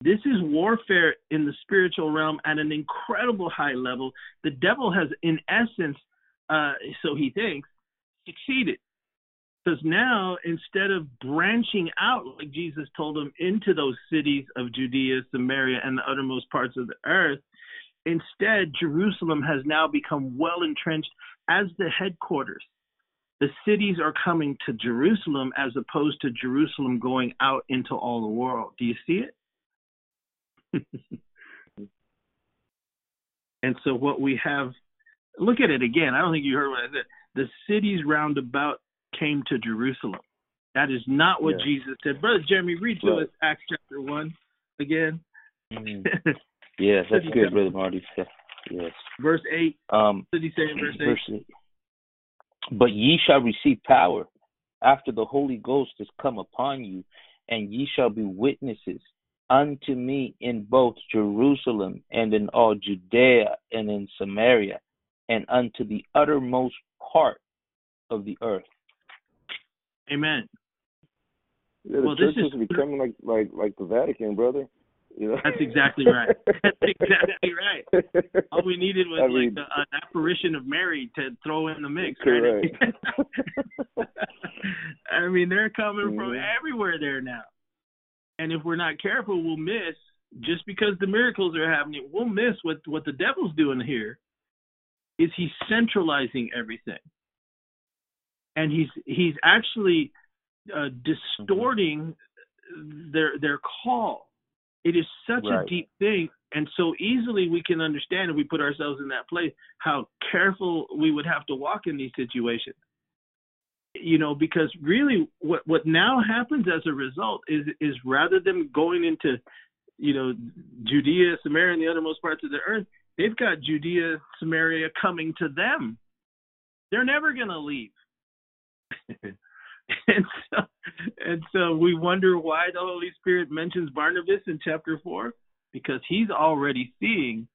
B: This is warfare in the spiritual realm at an incredible high level. The devil has, in essence, uh, so he thinks, succeeded. Because now, instead of branching out, like Jesus told them, into those cities of Judea, Samaria, and the uttermost parts of the earth, instead, Jerusalem has now become well entrenched as the headquarters. The cities are coming to Jerusalem as opposed to Jerusalem going out into all the world. Do you see it? and so, what we have, look at it again. I don't think you heard what I said. The cities roundabout came to Jerusalem. That is not what
C: Yeah.
B: Jesus said. Brother Jeremy, read to
C: Right.
B: us Acts chapter 1 again.
A: Mhm. Yes, that's good. Brother Marty. Yes.
B: verse 8.
A: Um,
B: What did he say in verse 8?
A: verse eight. But ye shall receive power after the Holy Ghost is come upon you, and ye shall be witnesses unto me in both Jerusalem and in all Judea and in Samaria and unto the uttermost part of the earth.
B: Amen.
C: Yeah, the
B: Well, this
C: church
B: is-
C: is becoming like like like the Vatican, brother. You know?
B: That's exactly right. That's exactly right. All we needed was
C: I
B: like
C: mean-
B: the, an apparition of Mary to throw in the mix,
C: Correct.
B: right? I mean, they're coming from
C: Mhm.
B: everywhere there now. And if we're not careful, we'll miss just because the miracles are happening. We'll miss what what the devil's doing here. Is he's centralizing everything, and he's he's actually uh, distorting their their call. It is such
C: Right.
B: a deep thing, and so easily we can understand if we put ourselves in that place how careful we would have to walk in these situations. You know, because really, what what now happens as a result is is rather than going into, you know, Judea, Samaria, and the uttermost parts of the earth, they've got Judea, Samaria coming to them. They're never going to leave. and so and so we wonder why the Holy Spirit mentions Barnabas in chapter four because he's already seeing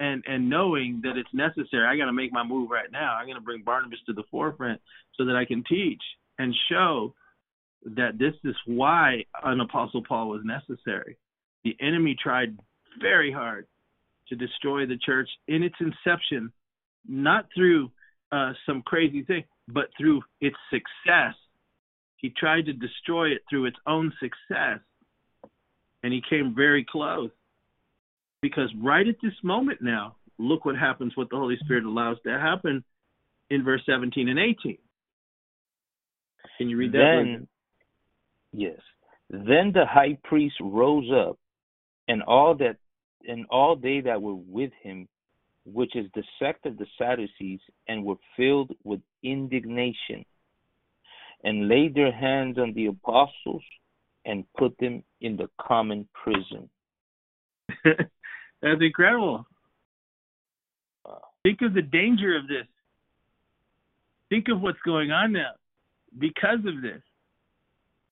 B: and and knowing that it's necessary. I got to make my move right now. I'm going to bring Barnabas to the forefront so that I can teach and show that this is why an apostle Paul was necessary. the enemy tried very hard to destroy the church in its inception, not through uh, some crazy thing, but through its success. He tried to destroy it through its own success. And he came very close. Because right at this moment now, look what happens, what the Holy Spirit allows to happen in verse 17 and 18. Can you read that?
A: Then, yes. Then the high priest rose up, and all that and all they that were with him, which is the sect of the Sadducees, and were filled with indignation, and laid their hands on the apostles and put them in the common prison.
B: That's incredible. Think of the danger of this. Think of what's going on now because of this.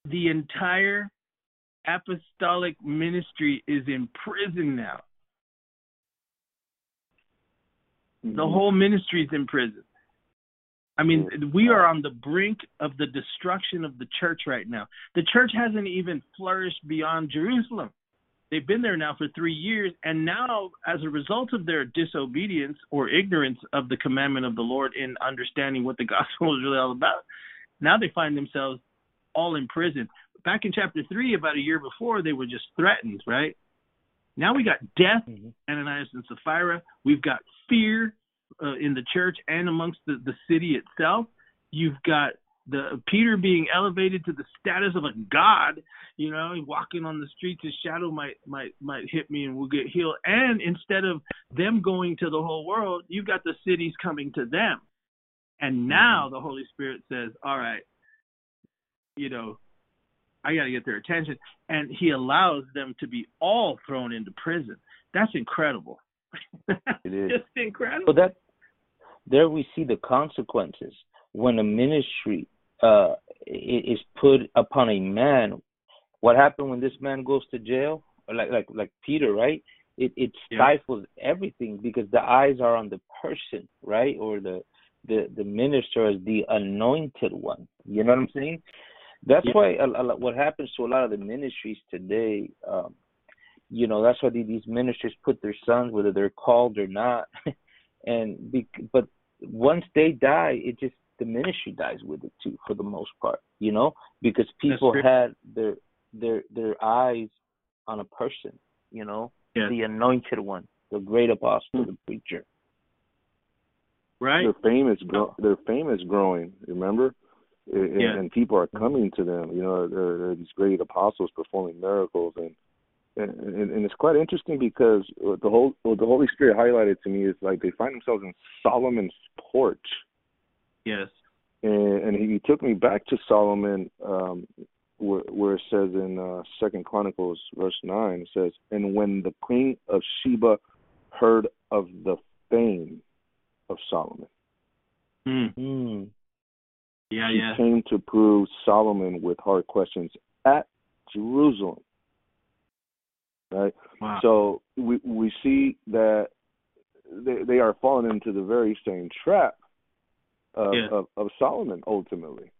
B: The entire apostolic ministry is in prison now. Mm-hmm. The whole ministry is in prison. I mean, we are on the brink of the destruction of the church right now. The church hasn't even flourished beyond Jerusalem. They've been there now for three years, and now, as a result of their disobedience or ignorance of the commandment of the Lord in understanding what the gospel is really all about, now they find themselves all in prison. Back in chapter three, about a year before, they were just threatened, right? Now we got death, mm-hmm. Ananias and Sapphira. We've got fear uh, in the church and amongst the, the city itself. You've got the Peter being elevated to the status of a god. You know, walking on the streets, his shadow might might might hit me and we'll get healed. And instead of them going to the whole world, you've got the cities coming to them. And now the Holy Spirit says, "All right, you know, I got to get their attention," and He allows them to be all thrown into prison. That's incredible.
A: It is.
B: Just incredible.
A: But that there we see the consequences when a ministry uh, is put upon a man. What happened when this man goes to jail? Like like like Peter, right? It it stifles yeah. everything because the eyes are on the person, right? Or the the the minister as the anointed one. You know what I'm saying? That's yeah. why a, a, what happens to a lot of the ministries today. Um, you know, that's why these ministers put their sons, whether they're called or not, and be, but once they die, it just the ministry dies with it too, for the most part. You know, because people had their their their eyes on a person. You know,
B: yeah.
A: the anointed one, the great apostle, mm-hmm. the preacher.
B: Right.
C: Their fame is gro- their fame is growing. Remember, and,
B: yeah.
C: and people are coming to them. You know, there, there are these great apostles performing miracles, and, and and it's quite interesting because the whole what the Holy Spirit highlighted to me is like they find themselves in Solomon's porch.
B: Yes.
C: And, and he took me back to Solomon, um, where, where it says in uh, Second Chronicles verse nine, it says, "And when the queen of Sheba heard of the fame of Solomon.
B: Mm. Yeah,
C: he
B: yeah.
C: came to prove Solomon with hard questions at Jerusalem. Right?
B: Wow.
C: So we we see that they they are falling into the very same trap of,
B: yeah.
C: of, of Solomon ultimately.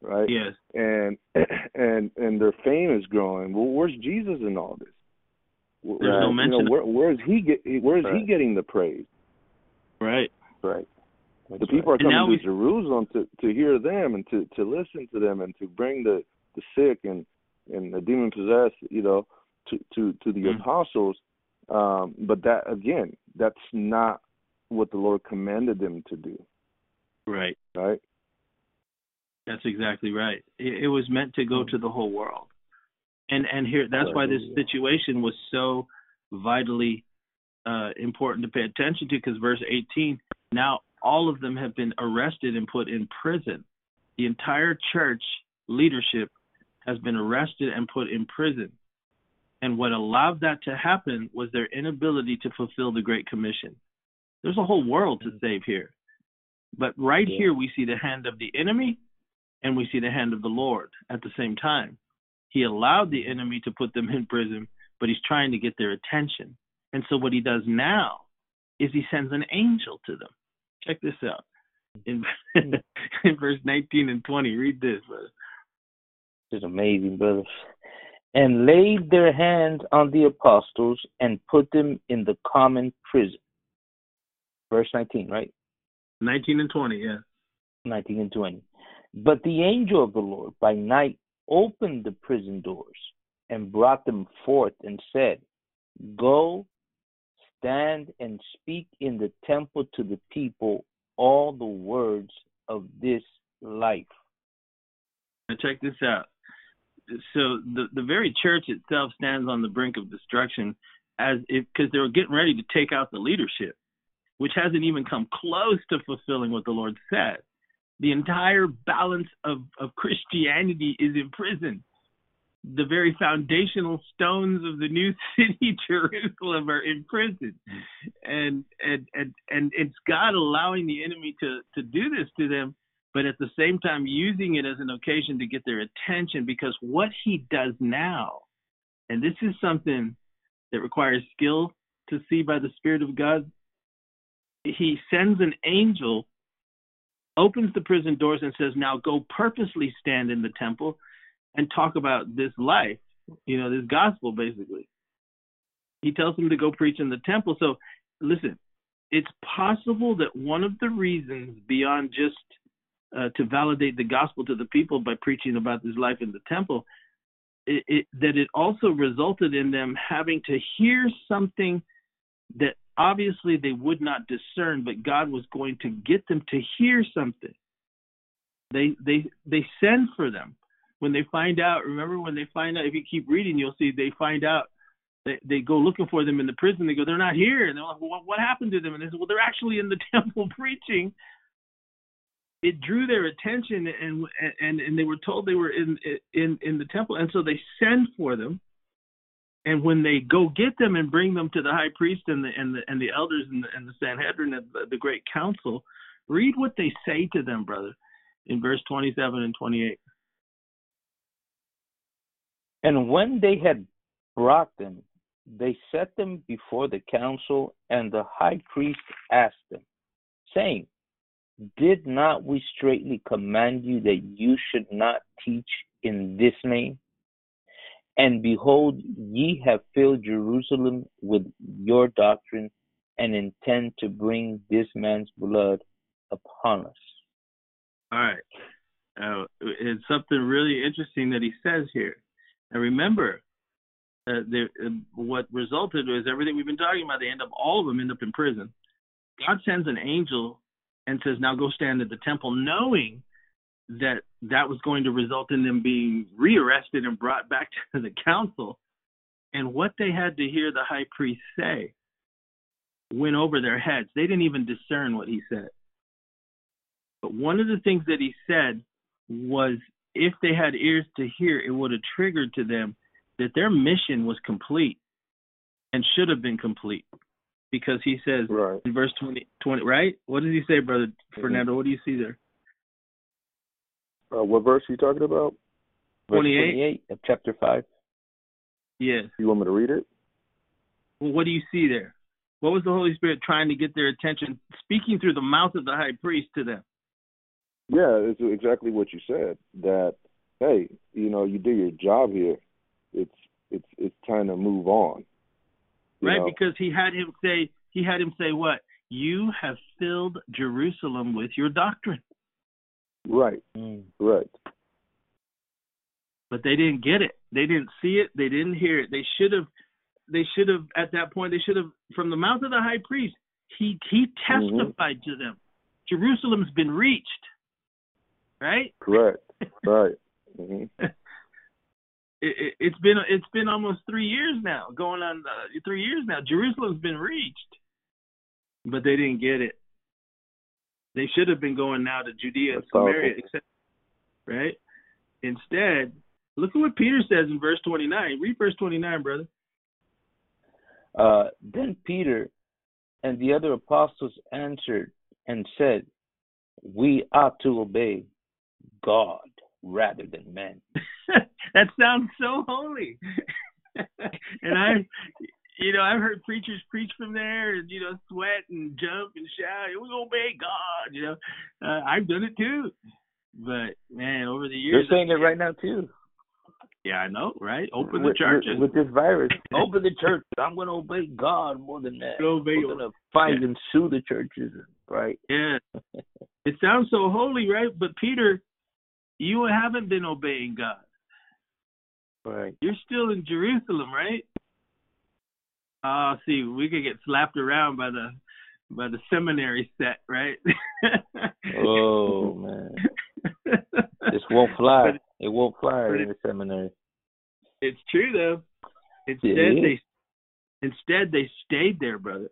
C: Right?
B: Yes.
C: And and and their fame is growing. Well, where's Jesus in all this?
B: There's right? no mention.
C: You know, where, where's he get? Where's
B: right.
C: he getting the praise?
B: Right.
C: Right. That's the people
B: right.
C: are coming to
B: we...
C: Jerusalem to to hear them and to to listen to them and to bring the the sick and and the demon possessed, you know, to to to the
B: mm-hmm.
C: apostles. Um, but that again, that's not what the Lord commanded them to do.
B: Right.
C: Right.
B: That's exactly right. It, it was meant to go mm-hmm. to the whole world, and and here that's why this situation was so vitally uh, important to pay attention to because verse 18 now all of them have been arrested and put in prison. The entire church leadership has been arrested and put in prison. And what allowed that to happen was their inability to fulfill the Great Commission. There's a whole world to save here. But right yeah. here, we see the hand of the enemy and we see the hand of the Lord at the same time. He allowed the enemy to put them in prison, but he's trying to get their attention. And so what he does now is he sends an angel to them. Check this out. In, hmm. in verse 19 and 20, read this, brother.
A: This is amazing, brother. and laid their hands on the apostles and put them in the common prison. Verse 19, right?
B: 19 and 20, yeah.
A: 19 and 20. But the angel of the Lord by night opened the prison doors and brought them forth and said, Go, stand and speak in the temple to the people all the words of this life.
B: Now check this out. So the the very church itself stands on the brink of destruction as if because they were getting ready to take out the leadership, which hasn't even come close to fulfilling what the Lord said. The entire balance of, of Christianity is in prison. The very foundational stones of the new city, Jerusalem, are in prison. And and and and it's God allowing the enemy to to do this to them but at the same time using it as an occasion to get their attention because what he does now, and this is something that requires skill to see by the Spirit of God, he sends an angel, opens the prison doors, and says, Now go purposely stand in the temple and talk about this life, you know, this gospel basically. He tells them to go preach in the temple. So listen, it's possible that one of the reasons beyond just uh, to validate the gospel to the people by preaching about this life in the temple, it, it, that it also resulted in them having to hear something that obviously they would not discern, but God was going to get them to hear something. They they they send for them when they find out. Remember when they find out? If you keep reading, you'll see they find out. They, they go looking for them in the prison. They go, they're not here. And they're like, well, what happened to them? And they say, well, they're actually in the temple preaching it drew their attention and and and they were told they were in in in the temple and so they send for them and when they go get them and bring them to the high priest and the and the and the elders and the, and the sanhedrin and the, the great council read what they say to them brother in verse 27 and 28
A: and when they had brought them they set them before the council and the high priest asked them saying did not we straightly command you that you should not teach in this name? And behold, ye have filled Jerusalem with your doctrine and intend to bring this man's blood upon us.
B: All right. Uh, it's something really interesting that he says here. And remember, uh, there, uh, what resulted was everything we've been talking about. They end up, all of them end up in prison. God sends an angel and says, Now go stand at the temple, knowing that that was going to result in them being rearrested and brought back to the council. And what they had to hear the high priest say went over their heads. They didn't even discern what he said. But one of the things that he said was if they had ears to hear, it would have triggered to them that their mission was complete and should have been complete because he says
C: right.
B: in verse 20, 20, right? What does he say, brother mm-hmm. Fernando? What do you see there?
C: Uh, what verse are you talking about?
A: Verse 28? 28 of chapter 5.
B: Yes.
C: You want me to read it?
B: Well, what do you see there? What was the Holy Spirit trying to get their attention, speaking through the mouth of the high priest to them?
C: Yeah, it's exactly what you said. That hey, you know, you do your job here. It's it's it's time to move on
B: right?
C: Know.
B: Because he had him say, he had him say what? You have filled Jerusalem with your doctrine.
C: Right. Mm. Right.
B: But they didn't get it. They didn't see it. They didn't hear it. They should have. They should have at that point. They should have from the mouth of the high priest. He he mm-hmm. testified mm-hmm. to them. Jerusalem's been reached. Right.
C: Correct. right. Mm-hmm.
B: it, it, been it's been almost three years now, going on uh, three years now. Jerusalem's been reached, but they didn't get it. They should have been going now to Judea and Samaria, except, right? Instead, look at what Peter says in verse 29. Read verse 29, brother.
A: Uh, then Peter and the other apostles answered and said, We ought to obey God rather than men.
B: that sounds so holy. and I, you know, I've heard preachers preach from there and you know sweat and jump and shout. We obey God. You know, uh, I've done it too. But man, over the years,
A: you're saying it right now too.
B: Yeah, I know, right? Open the churches.
A: With, with, this virus, open the church. I'm going to obey God more than that.
B: Obey
A: We're going to fight yeah. and sue the churches, right?
B: Yeah. it sounds so holy, right? But Peter, you haven't been obeying God.
A: Right.
B: You're still in Jerusalem, right? Oh, see, we could get slapped around by the by the seminary set, right?
A: oh man, this won't fly. But, it won't fly in the seminary.
B: It's true though. Instead they instead they stayed there, brother.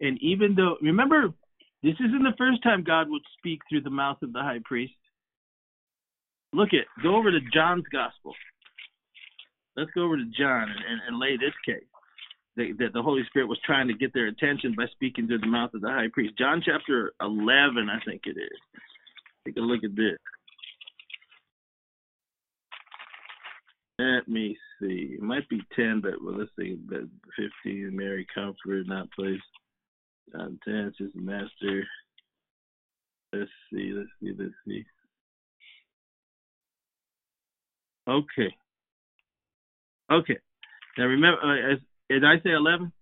B: And even though remember, this isn't the first time God would speak through the mouth of the high priest. Look at go over to John's gospel. Let's go over to John and, and, and lay this case that the Holy Spirit was trying to get their attention by speaking through the mouth of the high priest. John chapter 11, I think it is. Take a look at this. Let me see. It might be 10, but well, let's see. But 15, Mary Comfort, not place. John 10, is the master. Let's see, let's see, let's see. Okay. Okay. Now remember, uh, as did I say 11?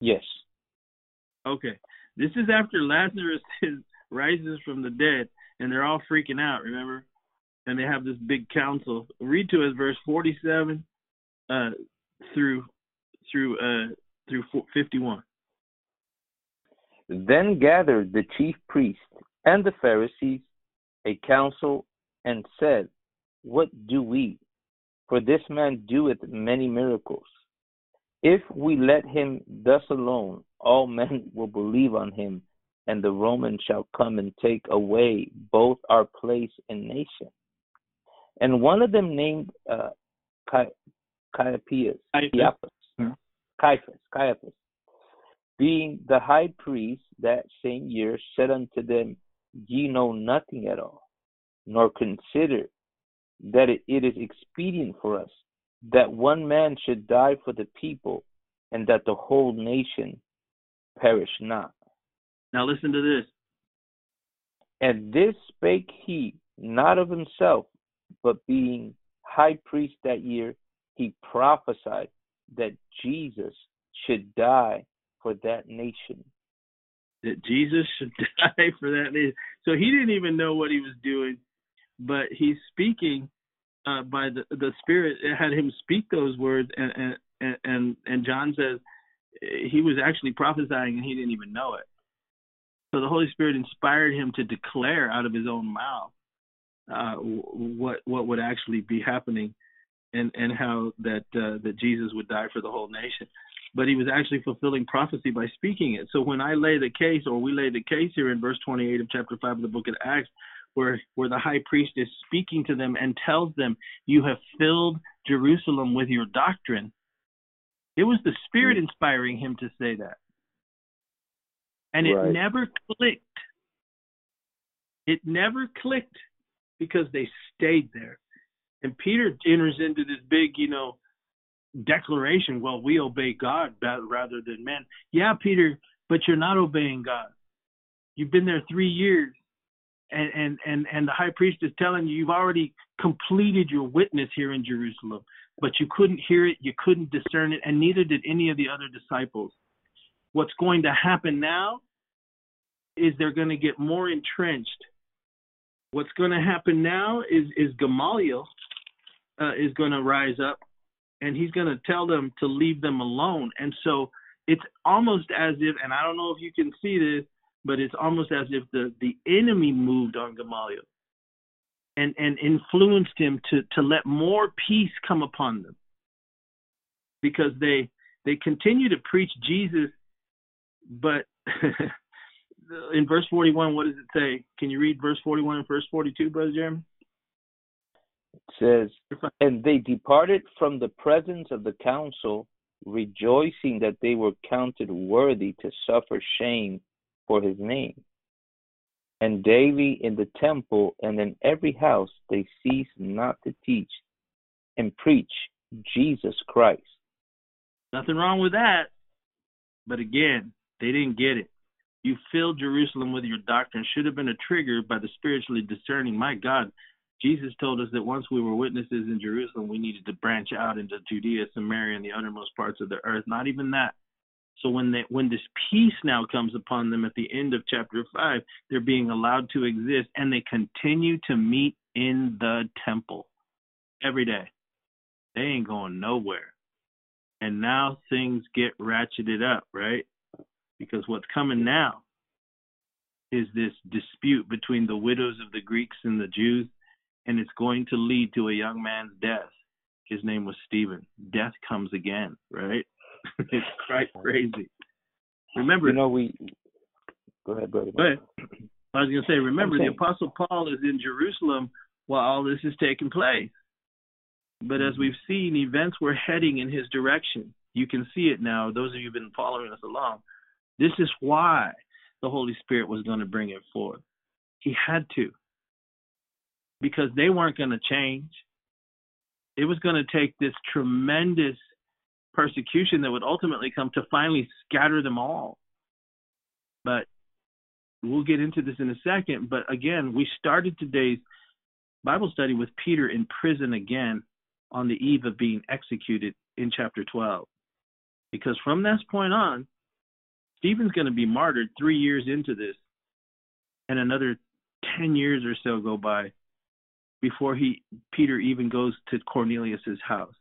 A: Yes.
B: Okay. This is after Lazarus rises from the dead, and they're all freaking out, remember? And they have this big council. Read to us verse 47 uh, through through uh, through 51.
A: Then gathered the chief priests and the Pharisees a council and said, What do we? For this man doeth many miracles. If we let him thus alone, all men will believe on him, and the Romans shall come and take away both our place and nation. And one of them named uh, Caiaphas, Caiaphas. Caiaphas, Caiaphas, being the high priest that same year, said unto them, Ye know nothing at all, nor consider that it, it is expedient for us that one man should die for the people, and that the whole nation perish not.
B: Now listen to this.
A: And this spake he not of himself, but being high priest that year, he prophesied that Jesus should die for that nation.
B: That Jesus should die for that nation. So he didn't even know what he was doing, but he's speaking uh, by the the Spirit had him speak those words, and and and and John says he was actually prophesying and he didn't even know it. So the Holy Spirit inspired him to declare out of his own mouth uh, what what would actually be happening, and and how that uh, that Jesus would die for the whole nation. But he was actually fulfilling prophecy by speaking it. So when I lay the case, or we lay the case here in verse 28 of chapter 5 of the book of Acts, where where the high priest is speaking to them and tells them, "You have filled Jerusalem with your doctrine." It was the Spirit mm. inspiring him to say that, and it right. never clicked. It never clicked because they stayed there. And Peter enters into this big, you know, declaration. Well, we obey God rather than men. Yeah, Peter, but you're not obeying God. You've been there three years and, and and and the high priest is telling you you've already completed your witness here in Jerusalem, but you couldn't hear it, you couldn't discern it, and neither did any of the other disciples. What's going to happen now is they're going to get more entrenched. What's going to happen now is is Gamaliel uh, is going to rise up, and he's going to tell them to leave them alone. And so it's almost as if, and I don't know if you can see this but it's almost as if the, the enemy moved on Gamaliel and, and influenced him to, to let more peace come upon them. Because they they continue to preach Jesus, but in verse 41, what does it say? Can you read verse 41 and verse 42, Brother Jeremy?
A: It says, And they departed from the presence of the council, rejoicing that they were counted worthy to suffer shame for his name. And daily in the temple and in every house they cease not to teach and preach Jesus Christ.
B: Nothing wrong with that. But again, they didn't get it. You filled Jerusalem with your doctrine should have been a trigger by the spiritually discerning. My God, Jesus told us that once we were witnesses in Jerusalem, we needed to branch out into Judea, Samaria, and the uttermost parts of the earth. Not even that. So when they, when this peace now comes upon them at the end of chapter five, they're being allowed to exist, and they continue to meet in the temple every day. They ain't going nowhere. And now things get ratcheted up, right? Because what's coming now is this dispute between the widows of the Greeks and the Jews, and it's going to lead to a young man's death. His name was Stephen. Death comes again, right? it's quite crazy. Remember,
A: you know, we go ahead, brother.
B: Go ahead. I was going to say, remember, the Apostle Paul is in Jerusalem while all this is taking place. But as mm-hmm. we've seen, events were heading in his direction. You can see it now, those of you who've been following us along. This is why the Holy Spirit was going to bring it forth. He had to. Because they weren't going to change. It was going to take this tremendous persecution that would ultimately come to finally scatter them all. But we'll get into this in a second. But again, we started today's Bible study with Peter in prison again on the eve of being executed in chapter 12. Because from this point on, Stephen's going to be martyred three years into this, and another 10 years or so go by before he Peter even goes to Cornelius's house.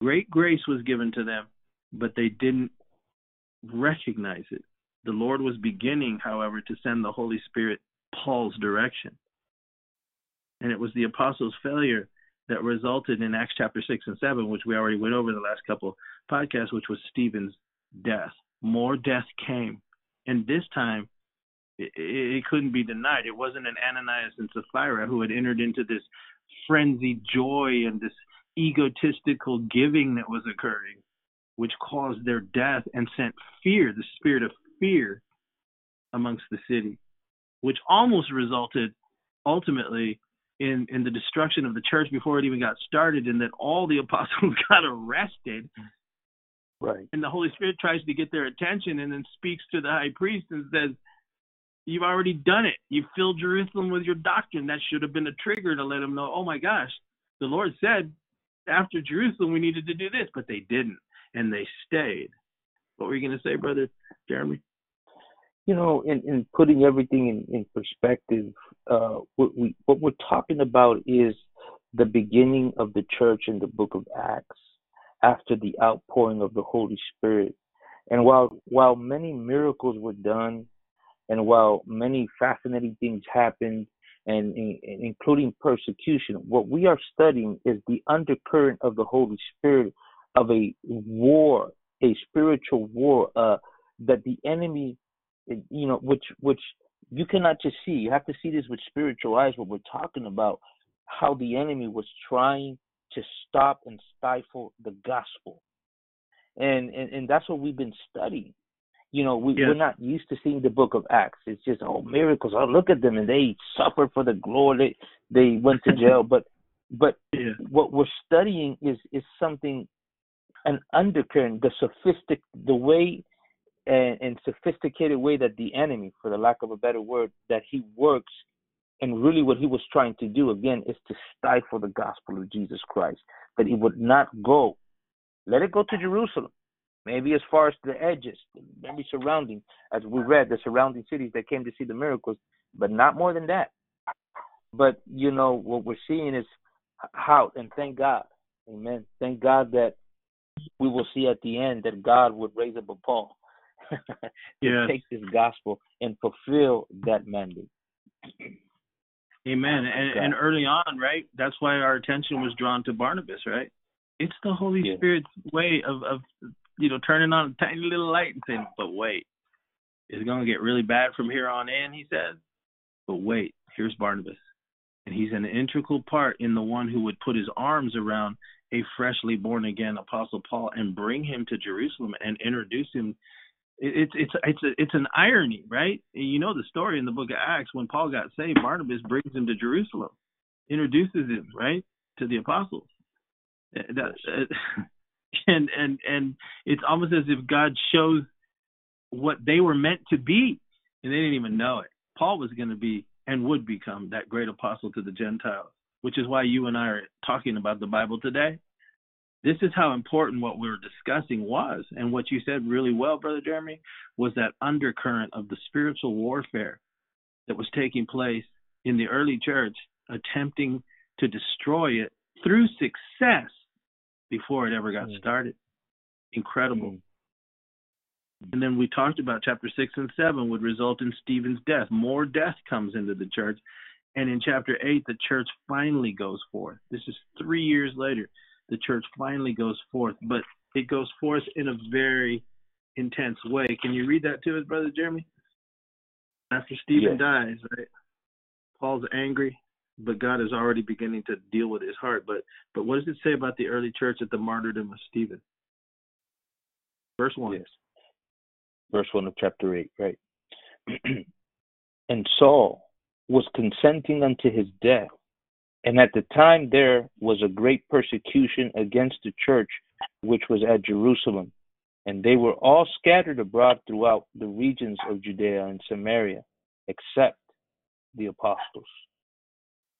B: Great grace was given to them, but they didn't recognize it. The Lord was beginning, however, to send the Holy Spirit Paul's direction. And it was the apostles' failure that resulted in Acts chapter 6 and 7, which we already went over in the last couple podcasts, which was Stephen's death. More death came. And this time, it, it couldn't be denied. It wasn't an Ananias and Sapphira who had entered into this frenzied joy and this egotistical giving that was occurring, which caused their death and sent fear, the spirit of fear, amongst the city, which almost resulted ultimately in in the destruction of the church before it even got started, and that all the apostles got arrested.
A: Right.
B: And the Holy Spirit tries to get their attention, and then speaks to the high priest and says, "You've already done it. You filled Jerusalem with your doctrine. That should have been a trigger to let them know. Oh my gosh, the Lord said after Jerusalem we needed to do this, but they didn't, and they stayed. What were you going to say, brother Jeremy?
A: you know, in, in putting everything in, in perspective, uh, what we what we're talking about is the beginning of the church in the book of Acts after the outpouring of the Holy Spirit. And while while many miracles were done, and while many fascinating things happened, and, and including persecution, what we are studying is the undercurrent of the Holy Spirit of a war, a spiritual war, uh, that the enemy you know, which which you cannot just see. You have to see this with spiritual eyes. What we're talking about, how the enemy was trying to stop and stifle the gospel, and and, and that's what we've been studying. You know, we, yes. we're not used to seeing the book of Acts. It's just oh miracles. Oh look at them, and they suffered for the glory. They they went to jail, but but yeah. what we're studying is is something an undercurrent, the sophistic, the way and, and sophisticated way that the enemy, for the lack of a better word, that he works and really what he was trying to do again is to stifle the gospel of Jesus Christ, that he would not go. Let it go to Jerusalem, maybe as far as the edges, maybe surrounding, as we read, the surrounding cities that came to see the miracles, but not more than that. But you know what we're seeing is how, and thank God, Amen. Thank God that we will see at the end that God would raise up a Paul to yes. take this gospel and fulfill that mandate.
B: Amen. And, and, early on, right? That's why our attention was drawn to Barnabas, right? It's the Holy yeah. Spirit's way of, of, you know, turning on a tiny little light and saying, but wait, it's going to get really bad from here on in, he says. But wait, here's Barnabas. And he's an integral part in the one who would put his arms around a freshly born again Apostle Paul and bring him to Jerusalem and introduce him it's it's it's a, it's an irony, right? You know the story in the book of Acts when Paul got saved, Barnabas brings him to Jerusalem, introduces him right to the apostles. That, uh, and and and it's almost as if God shows what they were meant to be, and they didn't even know it. Paul was going to be and would become that great apostle to the Gentiles, which is why you and I are talking about the Bible today. This is how important what we were discussing was. And what you said really well, Brother Jeremy, was that undercurrent of the spiritual warfare that was taking place in the early church, attempting to destroy it through success before it ever got mm. started. Incredible. Mm. And then we talked about chapter 6 and 7 would result in Stephen's death. More death comes into the church. And in chapter 8, the church finally goes forth. This is three years later. The church finally goes forth, but it goes forth in a very intense way. Can you read that to us, Brother Jeremy? After Stephen yes. dies, right? Paul's angry, but God is already beginning to deal with his heart. But but what does it say about the early church at the martyrdom of Stephen? Verse one.
A: Yes. Verse one of chapter eight, right? and Saul was consenting unto his death, and at the time there was a great persecution against the church which was at Jerusalem, and they were all scattered abroad throughout the regions of Judea and Samaria, except the apostles.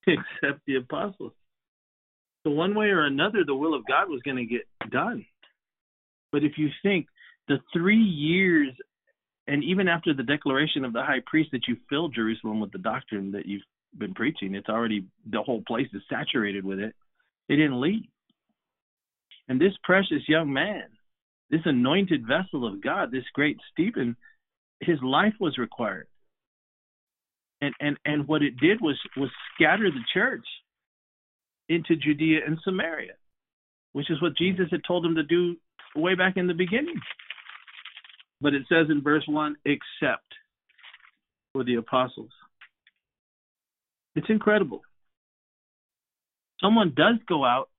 B: Except the apostles. So, one way or another, the will of God was going to get done. But if you think the three years, and even after the declaration of the high priest that you filled Jerusalem with the doctrine that you've been preaching, it's already, the whole place is saturated with it. They didn't leave. And this precious young man, this anointed vessel of God, this great Stephen, his life was required and and and what it did was was scatter the church into Judea and Samaria, which is what Jesus had told them to do way back in the beginning. But it says in verse 1 except for the apostles. It's incredible. Someone does go out,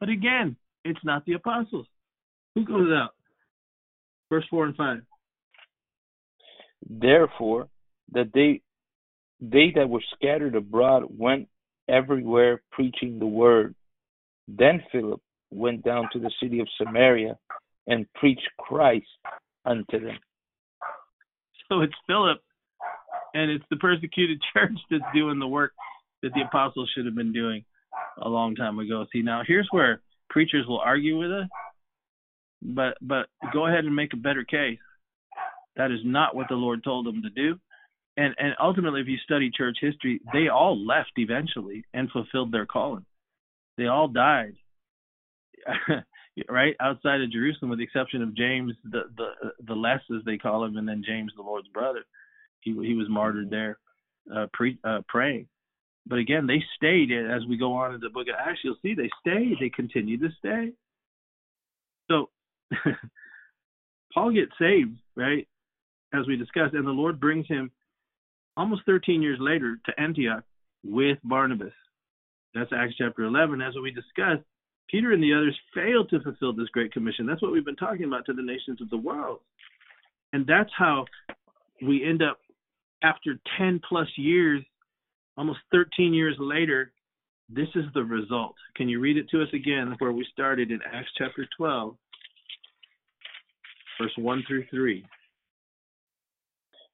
B: but again, it's not the apostles. Who goes out? Verse 4 and 5.
A: Therefore, that they they that were scattered abroad went everywhere preaching the word. Then Philip went down to the city of Samaria and preached Christ unto them.
B: So it's Philip and it's the persecuted church that's doing the work that the apostles should have been doing a long time ago. See, now here's where preachers will argue with us, but but go ahead and make a better case. That is not what the Lord told them to do and and ultimately if you study church history they all left eventually and fulfilled their calling. They all died right outside of jerusalem with the exception of james the the the less as they call him and then james the lord's brother. He he was martyred there uh, pre, uh praying. But again they stayed as we go on in the book of acts you'll see they stayed. They continued to stay. So paul gets saved right as we discussed and the lord brings him almost 13 years later to Antioch with Barnabas. That's Acts chapter 11. As we discussed, Peter and the others failed to fulfill this great commission. That's what we've been talking about to the nations of the world. And that's how we end up, after 10 plus years, almost 13 years later, this is the result. Can you read it to us again where we started in Acts chapter 12, verse 1 through 3?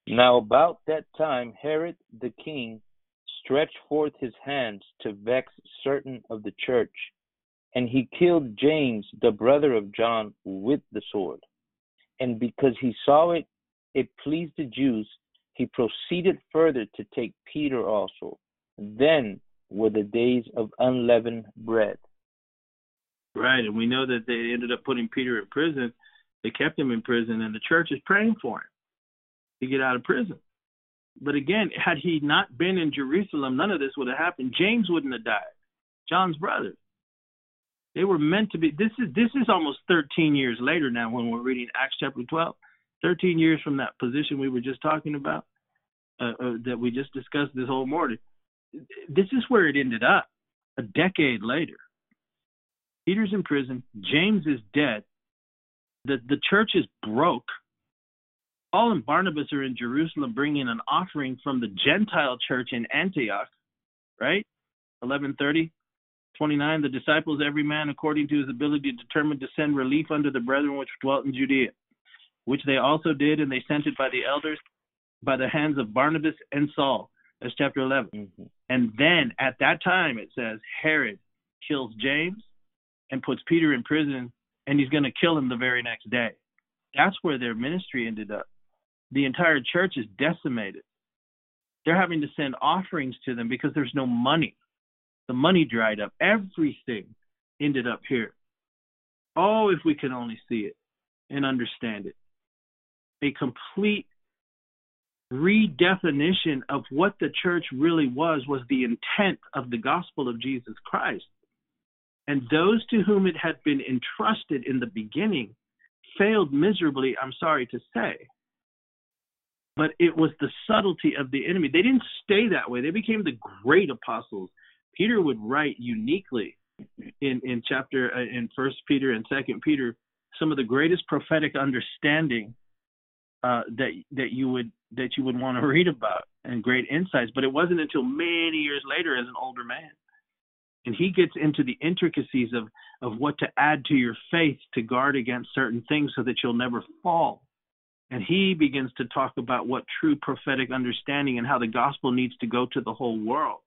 A: Now about that time Herod the king stretched forth his hands to vex certain of the church, and he killed James, the brother of John, with the sword. And because he saw it, it pleased the Jews, he proceeded further to take Peter also. Then were the days of unleavened bread.
B: Right, and we know that they ended up putting Peter in prison. They kept him in prison, and the church is praying for him to get out of prison. But again, had he not been in Jerusalem, none of this would have happened. James wouldn't have died. John's brother. They were meant to be. This is this is almost 13 years later now when we're reading Acts chapter 12. 13 years from that position we were just talking about, uh, uh, that we just discussed this whole morning. This is where it ended up. A decade later, Peter's in prison. James is dead. The the church is broke Paul and Barnabas are in Jerusalem bringing an offering from the Gentile church in Antioch, right? 1130, 29. The disciples, every man according to his ability, determined to send relief unto the brethren which dwelt in Judea, which they also did, and they sent it by the elders, by the hands of Barnabas and Saul. That's chapter 11.
A: Mm-hmm.
B: And then at that time, it says Herod kills James and puts Peter in prison, and he's going to kill him the very next day. That's where their ministry ended up. The entire church is decimated. They're having to send offerings to them because there's no money. The money dried up. Everything ended up here. Oh, if we could only see it and understand it. A complete redefinition of what the church really was was the intent of the gospel of Jesus Christ. And those to whom it had been entrusted in the beginning failed miserably, I'm sorry to say. But it was the subtlety of the enemy. They didn't stay that way. They became the great apostles. Peter would write uniquely in in chapter uh, in First Peter and Second Peter some of the greatest prophetic understanding uh, that that you would that you would want to read about and great insights. But it wasn't until many years later, as an older man, and he gets into the intricacies of of what to add to your faith to guard against certain things so that you'll never fall. And he begins to talk about what true prophetic understanding and how the gospel needs to go to the whole world.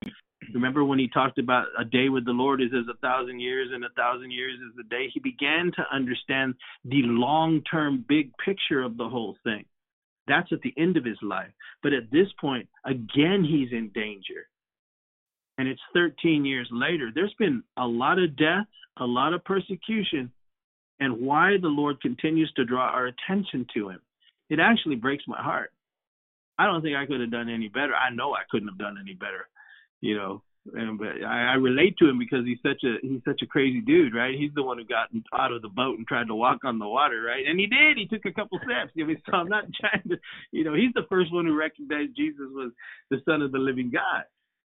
B: Remember when he talked about a day with the Lord is as a thousand years and a thousand years is a day? He began to understand the long term big picture of the whole thing. That's at the end of his life. But at this point, again, he's in danger. And it's 13 years later. There's been a lot of death, a lot of persecution, and why the Lord continues to draw our attention to him. It actually breaks my heart. I don't think I could have done any better. I know I couldn't have done any better you know. And but I, I relate to him because he's such a he's such a crazy dude, right? He's the one who got out of the boat and tried to walk on the water, right? And he did. He took a couple steps. I mean, so I'm not trying to, you know, he's the first one who recognized Jesus was the Son of the Living God.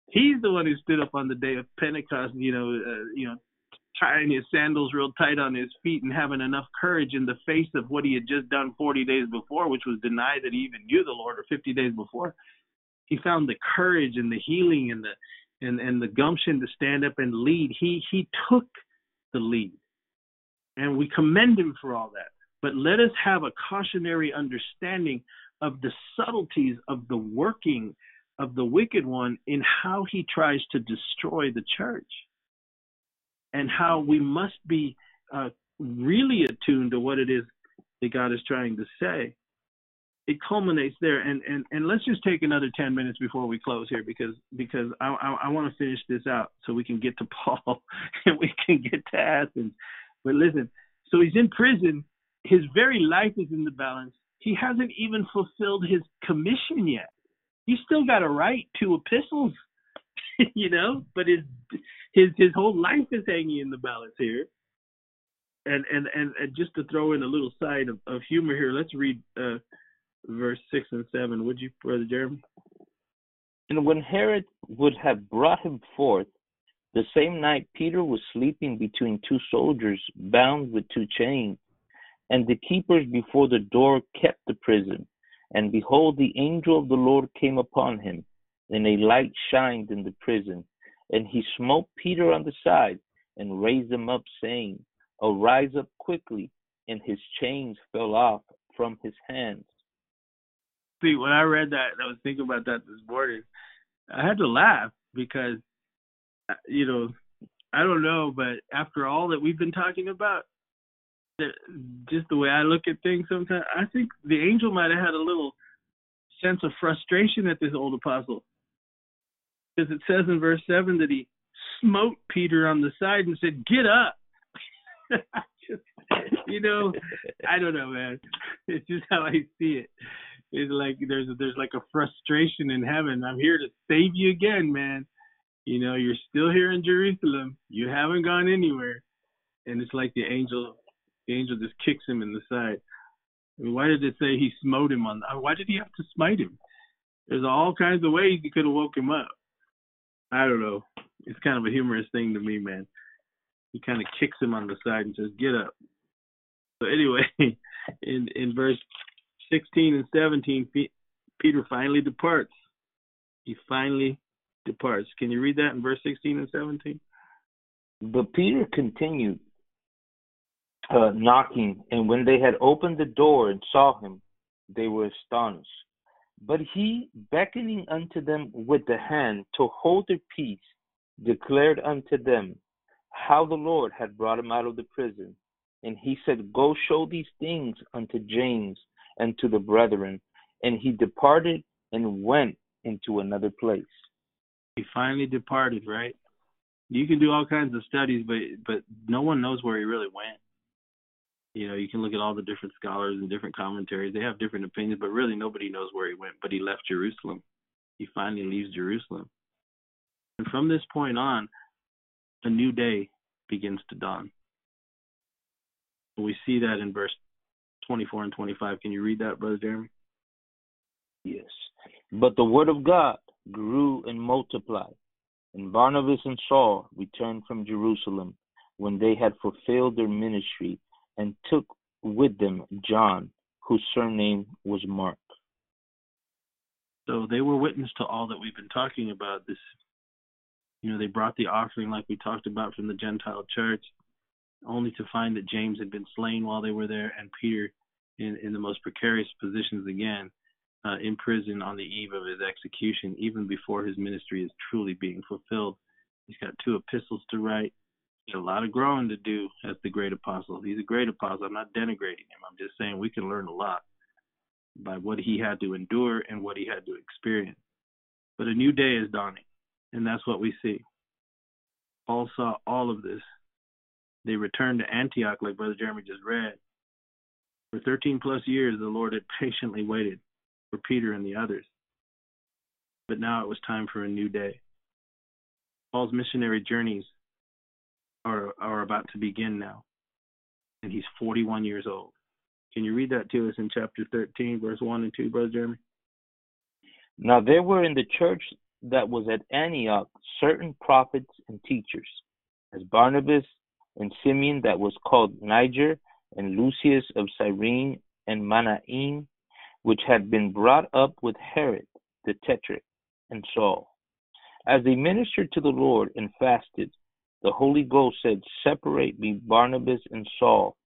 B: He's the one who stood up on the day of Pentecost, you know, uh, you know, tying his sandals real tight on his feet and having enough courage in the face of what he had just done 40 days before, which was deny that he even knew the Lord, or 50 days before. He found the courage and the healing and the and and the gumption to stand up and lead. He he took the lead, and we commend him for all that. But let us have a cautionary understanding of the subtleties of the working of the wicked one in how he tries to destroy the church, and how we must be uh, really attuned to what it is that God is trying to say it culminates there. And, and, and let's just take another 10 minutes before we close here because, because I, I, I want to finish this out so we can get to Paul and we can get to Athens. But listen, so he's in prison. His very life is in the balance. He hasn't even fulfilled his commission yet. He's still got to write two epistles, you know, but his, his, his whole life is hanging in the balance here. And, and, and, and just to throw in a little side of, of humor here, let's read, uh, verse 6 and 7. Would you, Brother Jeremy?
A: And when Herod would have brought him forth, the same night Peter was sleeping between two soldiers, bound with two chains. And the keepers before the door kept the prison. And behold, the angel of the Lord came upon him, and a light shined in the prison. And he smote Peter on the side, and raised him up, saying, Arise up quickly. And his chains fell off from his hands
B: see when I read that, I was thinking about that this morning. I had to laugh because, uh, you know, I don't know, but after all that we've been talking about, just the way I look at things sometimes, I think the angel might have had a little sense of frustration at this old apostle. Because it says in verse 7 that he smote Peter on the side and said, Get up. you know, I don't know, man. It's just how I see it it's like there's there's like a frustration in heaven. I'm here to save you again, man. You know, you're still here in Jerusalem. You haven't gone anywhere. And it's like the angel the angel just kicks him in the side. I mean, why did it say he smote him on why did he have to smite him? There's all kinds of ways he could have woke him up. I don't know. It's kind of a humorous thing to me, man. He kind of kicks him on the side and says, "Get up." So anyway, in in verse 16 and 17, Peter finally departs. He finally departs. Can you read that in verse 16 and 17?
A: But Peter continued uh, knocking, and when they had opened the door and saw him, they were astonished. But he, beckoning unto them with the hand to hold their peace, declared unto them how the Lord had brought him out of the prison. And he said, Go show these things unto James and to the brethren. And he departed and went into another place.
B: He finally departed, right? You can do all kinds of studies, but but no one knows where he really went. You know, you can look at all the different scholars and different commentaries. They have different opinions, but really nobody knows where he went. But he left Jerusalem. He finally leaves Jerusalem. And from this point on, a new day begins to dawn. We see that in verse 24 and 25. Can you read that, Brother Jeremy?
A: Yes. But the word of God grew and multiplied, and Barnabas and Saul returned from Jerusalem when they had fulfilled their ministry and took with them John, whose surname was Mark.
B: So they were witness to all that we've been talking about. This, you know, they brought the offering like we talked about from the Gentile church, only to find that James had been slain while they were there, and Peter in, in the most precarious positions again, uh, in prison on the eve of his execution, even before his ministry is truly being fulfilled. He's got two epistles to write a lot of growing to do as the great apostle. He's a great apostle. I'm not denigrating him. I'm just saying we can learn a lot by what he had to endure and what he had to experience. But a new day is dawning, and that's what we see. Paul saw all of this. They returned to Antioch, like Brother Jeremy just read. For 13 plus years, the Lord had patiently waited for Peter and the others. But now it was time for a new day. Paul's missionary journeys are are about to begin now, and he's 41 years old. Can you read that to us in chapter 13, verse 1 and 2, Brother Jeremy?
A: Now there were in the church that was at Antioch certain prophets and teachers, as Barnabas and Simeon that was called Niger, and Lucius of Cyrene, and Manaen, which had been brought up with Herod the Tetrarch, and Saul. As they ministered to the Lord and fasted, the Holy Ghost said, Separate me Barnabas and Saul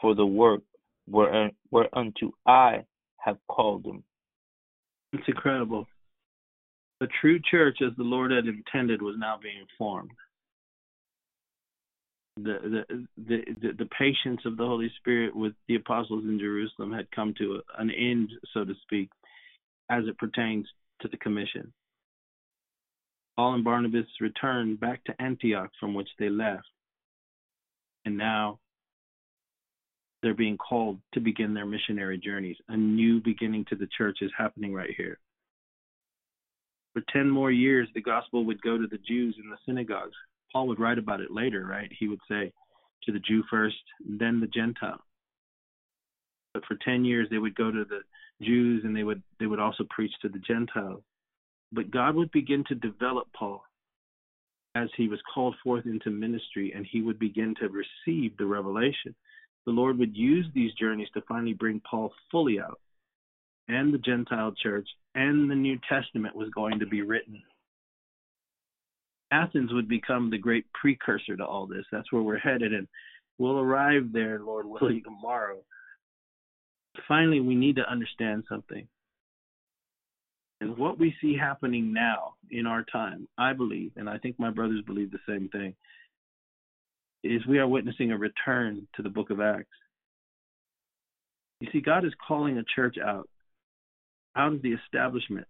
A: for the work whereunto I have called them.
B: It's incredible. The true church, as the Lord had intended, was now being formed. The, the the the, the patience of the Holy Spirit with the apostles in Jerusalem had come to an end, so to speak, as it pertains to the commission. Paul and Barnabas returned back to Antioch from which they left. And now they're being called to begin their missionary journeys. A new beginning to the church is happening right here. For 10 more years, the gospel would go to the Jews in the synagogues. Paul would write about it later, right? He would say, to the Jew first, then the Gentile. But for 10 years, they would go to the Jews and they would they would also preach to the Gentiles. But God would begin to develop Paul as he was called forth into ministry and he would begin to receive the revelation. The Lord would use these journeys to finally bring Paul fully out. And the Gentile church and the New Testament was going to be written. Athens would become the great precursor to all this. That's where we're headed, and we'll arrive there, Lord willing, tomorrow. Finally, we need to understand something. And what we see happening now in our time, I believe, and I think my brothers believe the same thing, is we are witnessing a return to the book of Acts. You see, God is calling a church out, out of the establishment.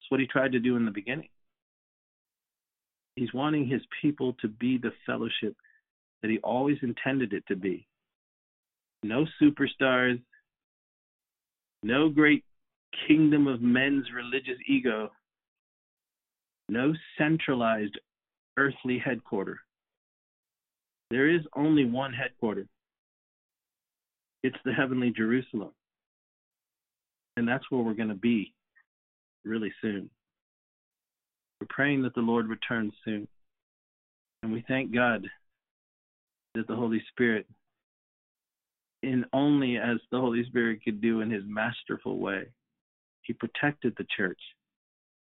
B: It's what he tried to do in the beginning. He's wanting his people to be the fellowship that he always intended it to be. No superstars, no great kingdom of men's religious ego, no centralized earthly headquarters. There is only one headquarters. It's the heavenly Jerusalem. And that's where we're going to be really soon. We're praying that the Lord returns soon. And we thank God that the Holy Spirit, in only as the Holy Spirit could do in his masterful way, he protected the church.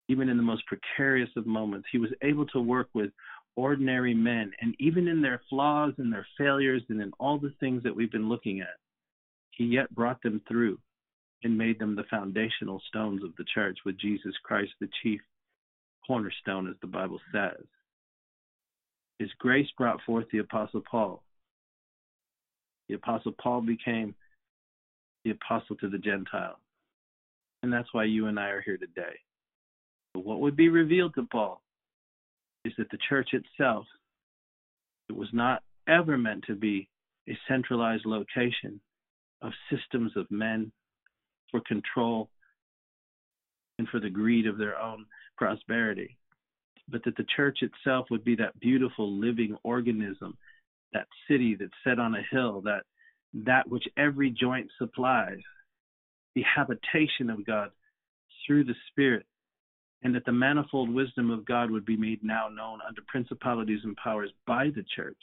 B: Even in the most precarious of moments, he was able to work with ordinary men. And even in their flaws and their failures and in all the things that we've been looking at, he yet brought them through and made them the foundational stones of the church, with Jesus Christ the chief cornerstone, as the Bible says. His grace brought forth the Apostle Paul. The Apostle Paul became the apostle to the Gentiles. And that's why you and I are here today. But what would be revealed to Paul is that the church itself it was not ever meant to be a centralized location of systems of men for control and for the greed of their own prosperity, but that the church itself would be that beautiful living organism, that city that's set on a hill, that that which every joint supplies, the habitation of God through the Spirit, and that the manifold wisdom of God would be made now known under principalities and powers by the church.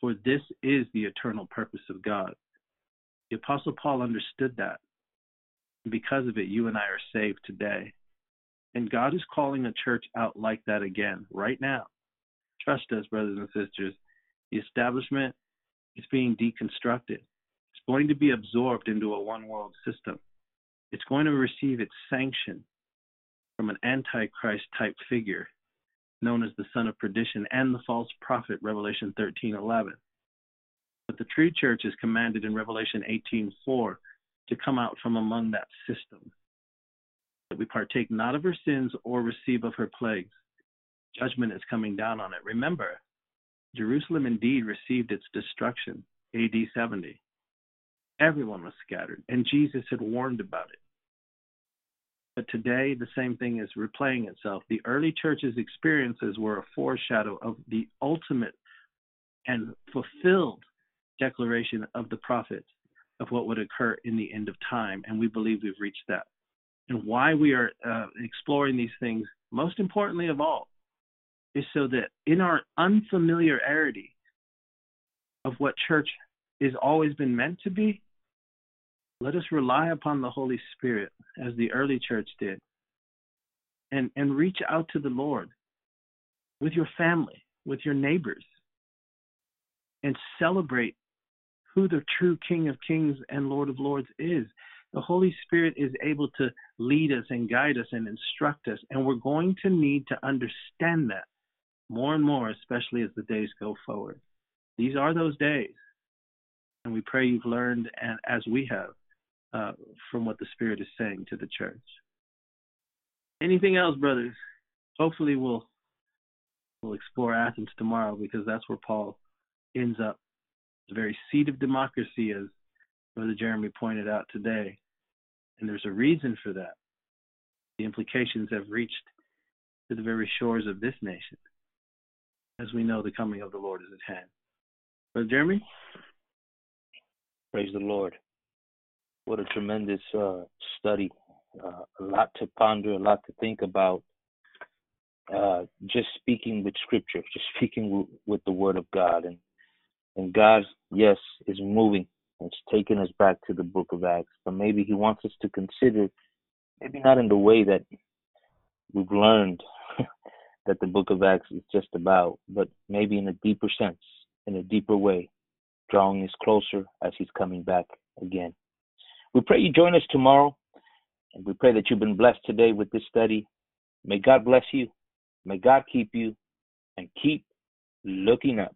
B: For this is the eternal purpose of God. The Apostle Paul understood that. And because of it, you and I are saved today. And God is calling a church out like that again, right now. Trust us, brothers and sisters. The establishment is being deconstructed. Going to be absorbed into a one world system. It's going to receive its sanction from an antichrist type figure known as the son of perdition and the false prophet revelation 13:11 but the true church is commanded in revelation 18:4 to come out from among that system that we partake not of her sins or receive of her plagues. Judgment is coming down on it. Remember jerusalem indeed received its destruction AD 70 everyone was scattered and jesus had warned about it but today, the same thing is replaying itself. The early church's experiences were a foreshadow of the ultimate and fulfilled declaration of the prophet of what would occur in the end of time. And we believe we've reached that. And why we are uh, exploring these things, most importantly of all, is so that in our unfamiliarity of what church has always been meant to be, let us rely upon the Holy Spirit as the early church did and, and reach out to the Lord with your family, with your neighbors, and celebrate who the true King of Kings and Lord of Lords is. The Holy Spirit is able to lead us and guide us and instruct us, and we're going to need to understand that more and more, especially as the days go forward. These are those days, and we pray you've learned, and as we have, uh, from what the Spirit is saying to the church. Anything else, brothers? Hopefully, we'll we'll explore Athens tomorrow because that's where Paul ends up, the very seat of democracy, as Brother Jeremy pointed out today. And there's a reason for that. The implications have reached to the very shores of this nation, as we know the coming of the Lord is at hand. Brother Jeremy?
A: Praise the Lord. What a tremendous uh, study. Uh, a lot to ponder, a lot to think about. Uh, just speaking with Scripture, just speaking w- with the Word of God, and and God, yes, is moving. It's taking us back to the Book of Acts, but maybe He wants us to consider, maybe not in the way that we've learned that the Book of Acts is just about, but maybe in a deeper sense, in a deeper way, drawing us closer as He's coming back again. We pray you join us tomorrow, and we pray that you've been blessed today with this study. May God bless you. May God keep you, and keep looking up.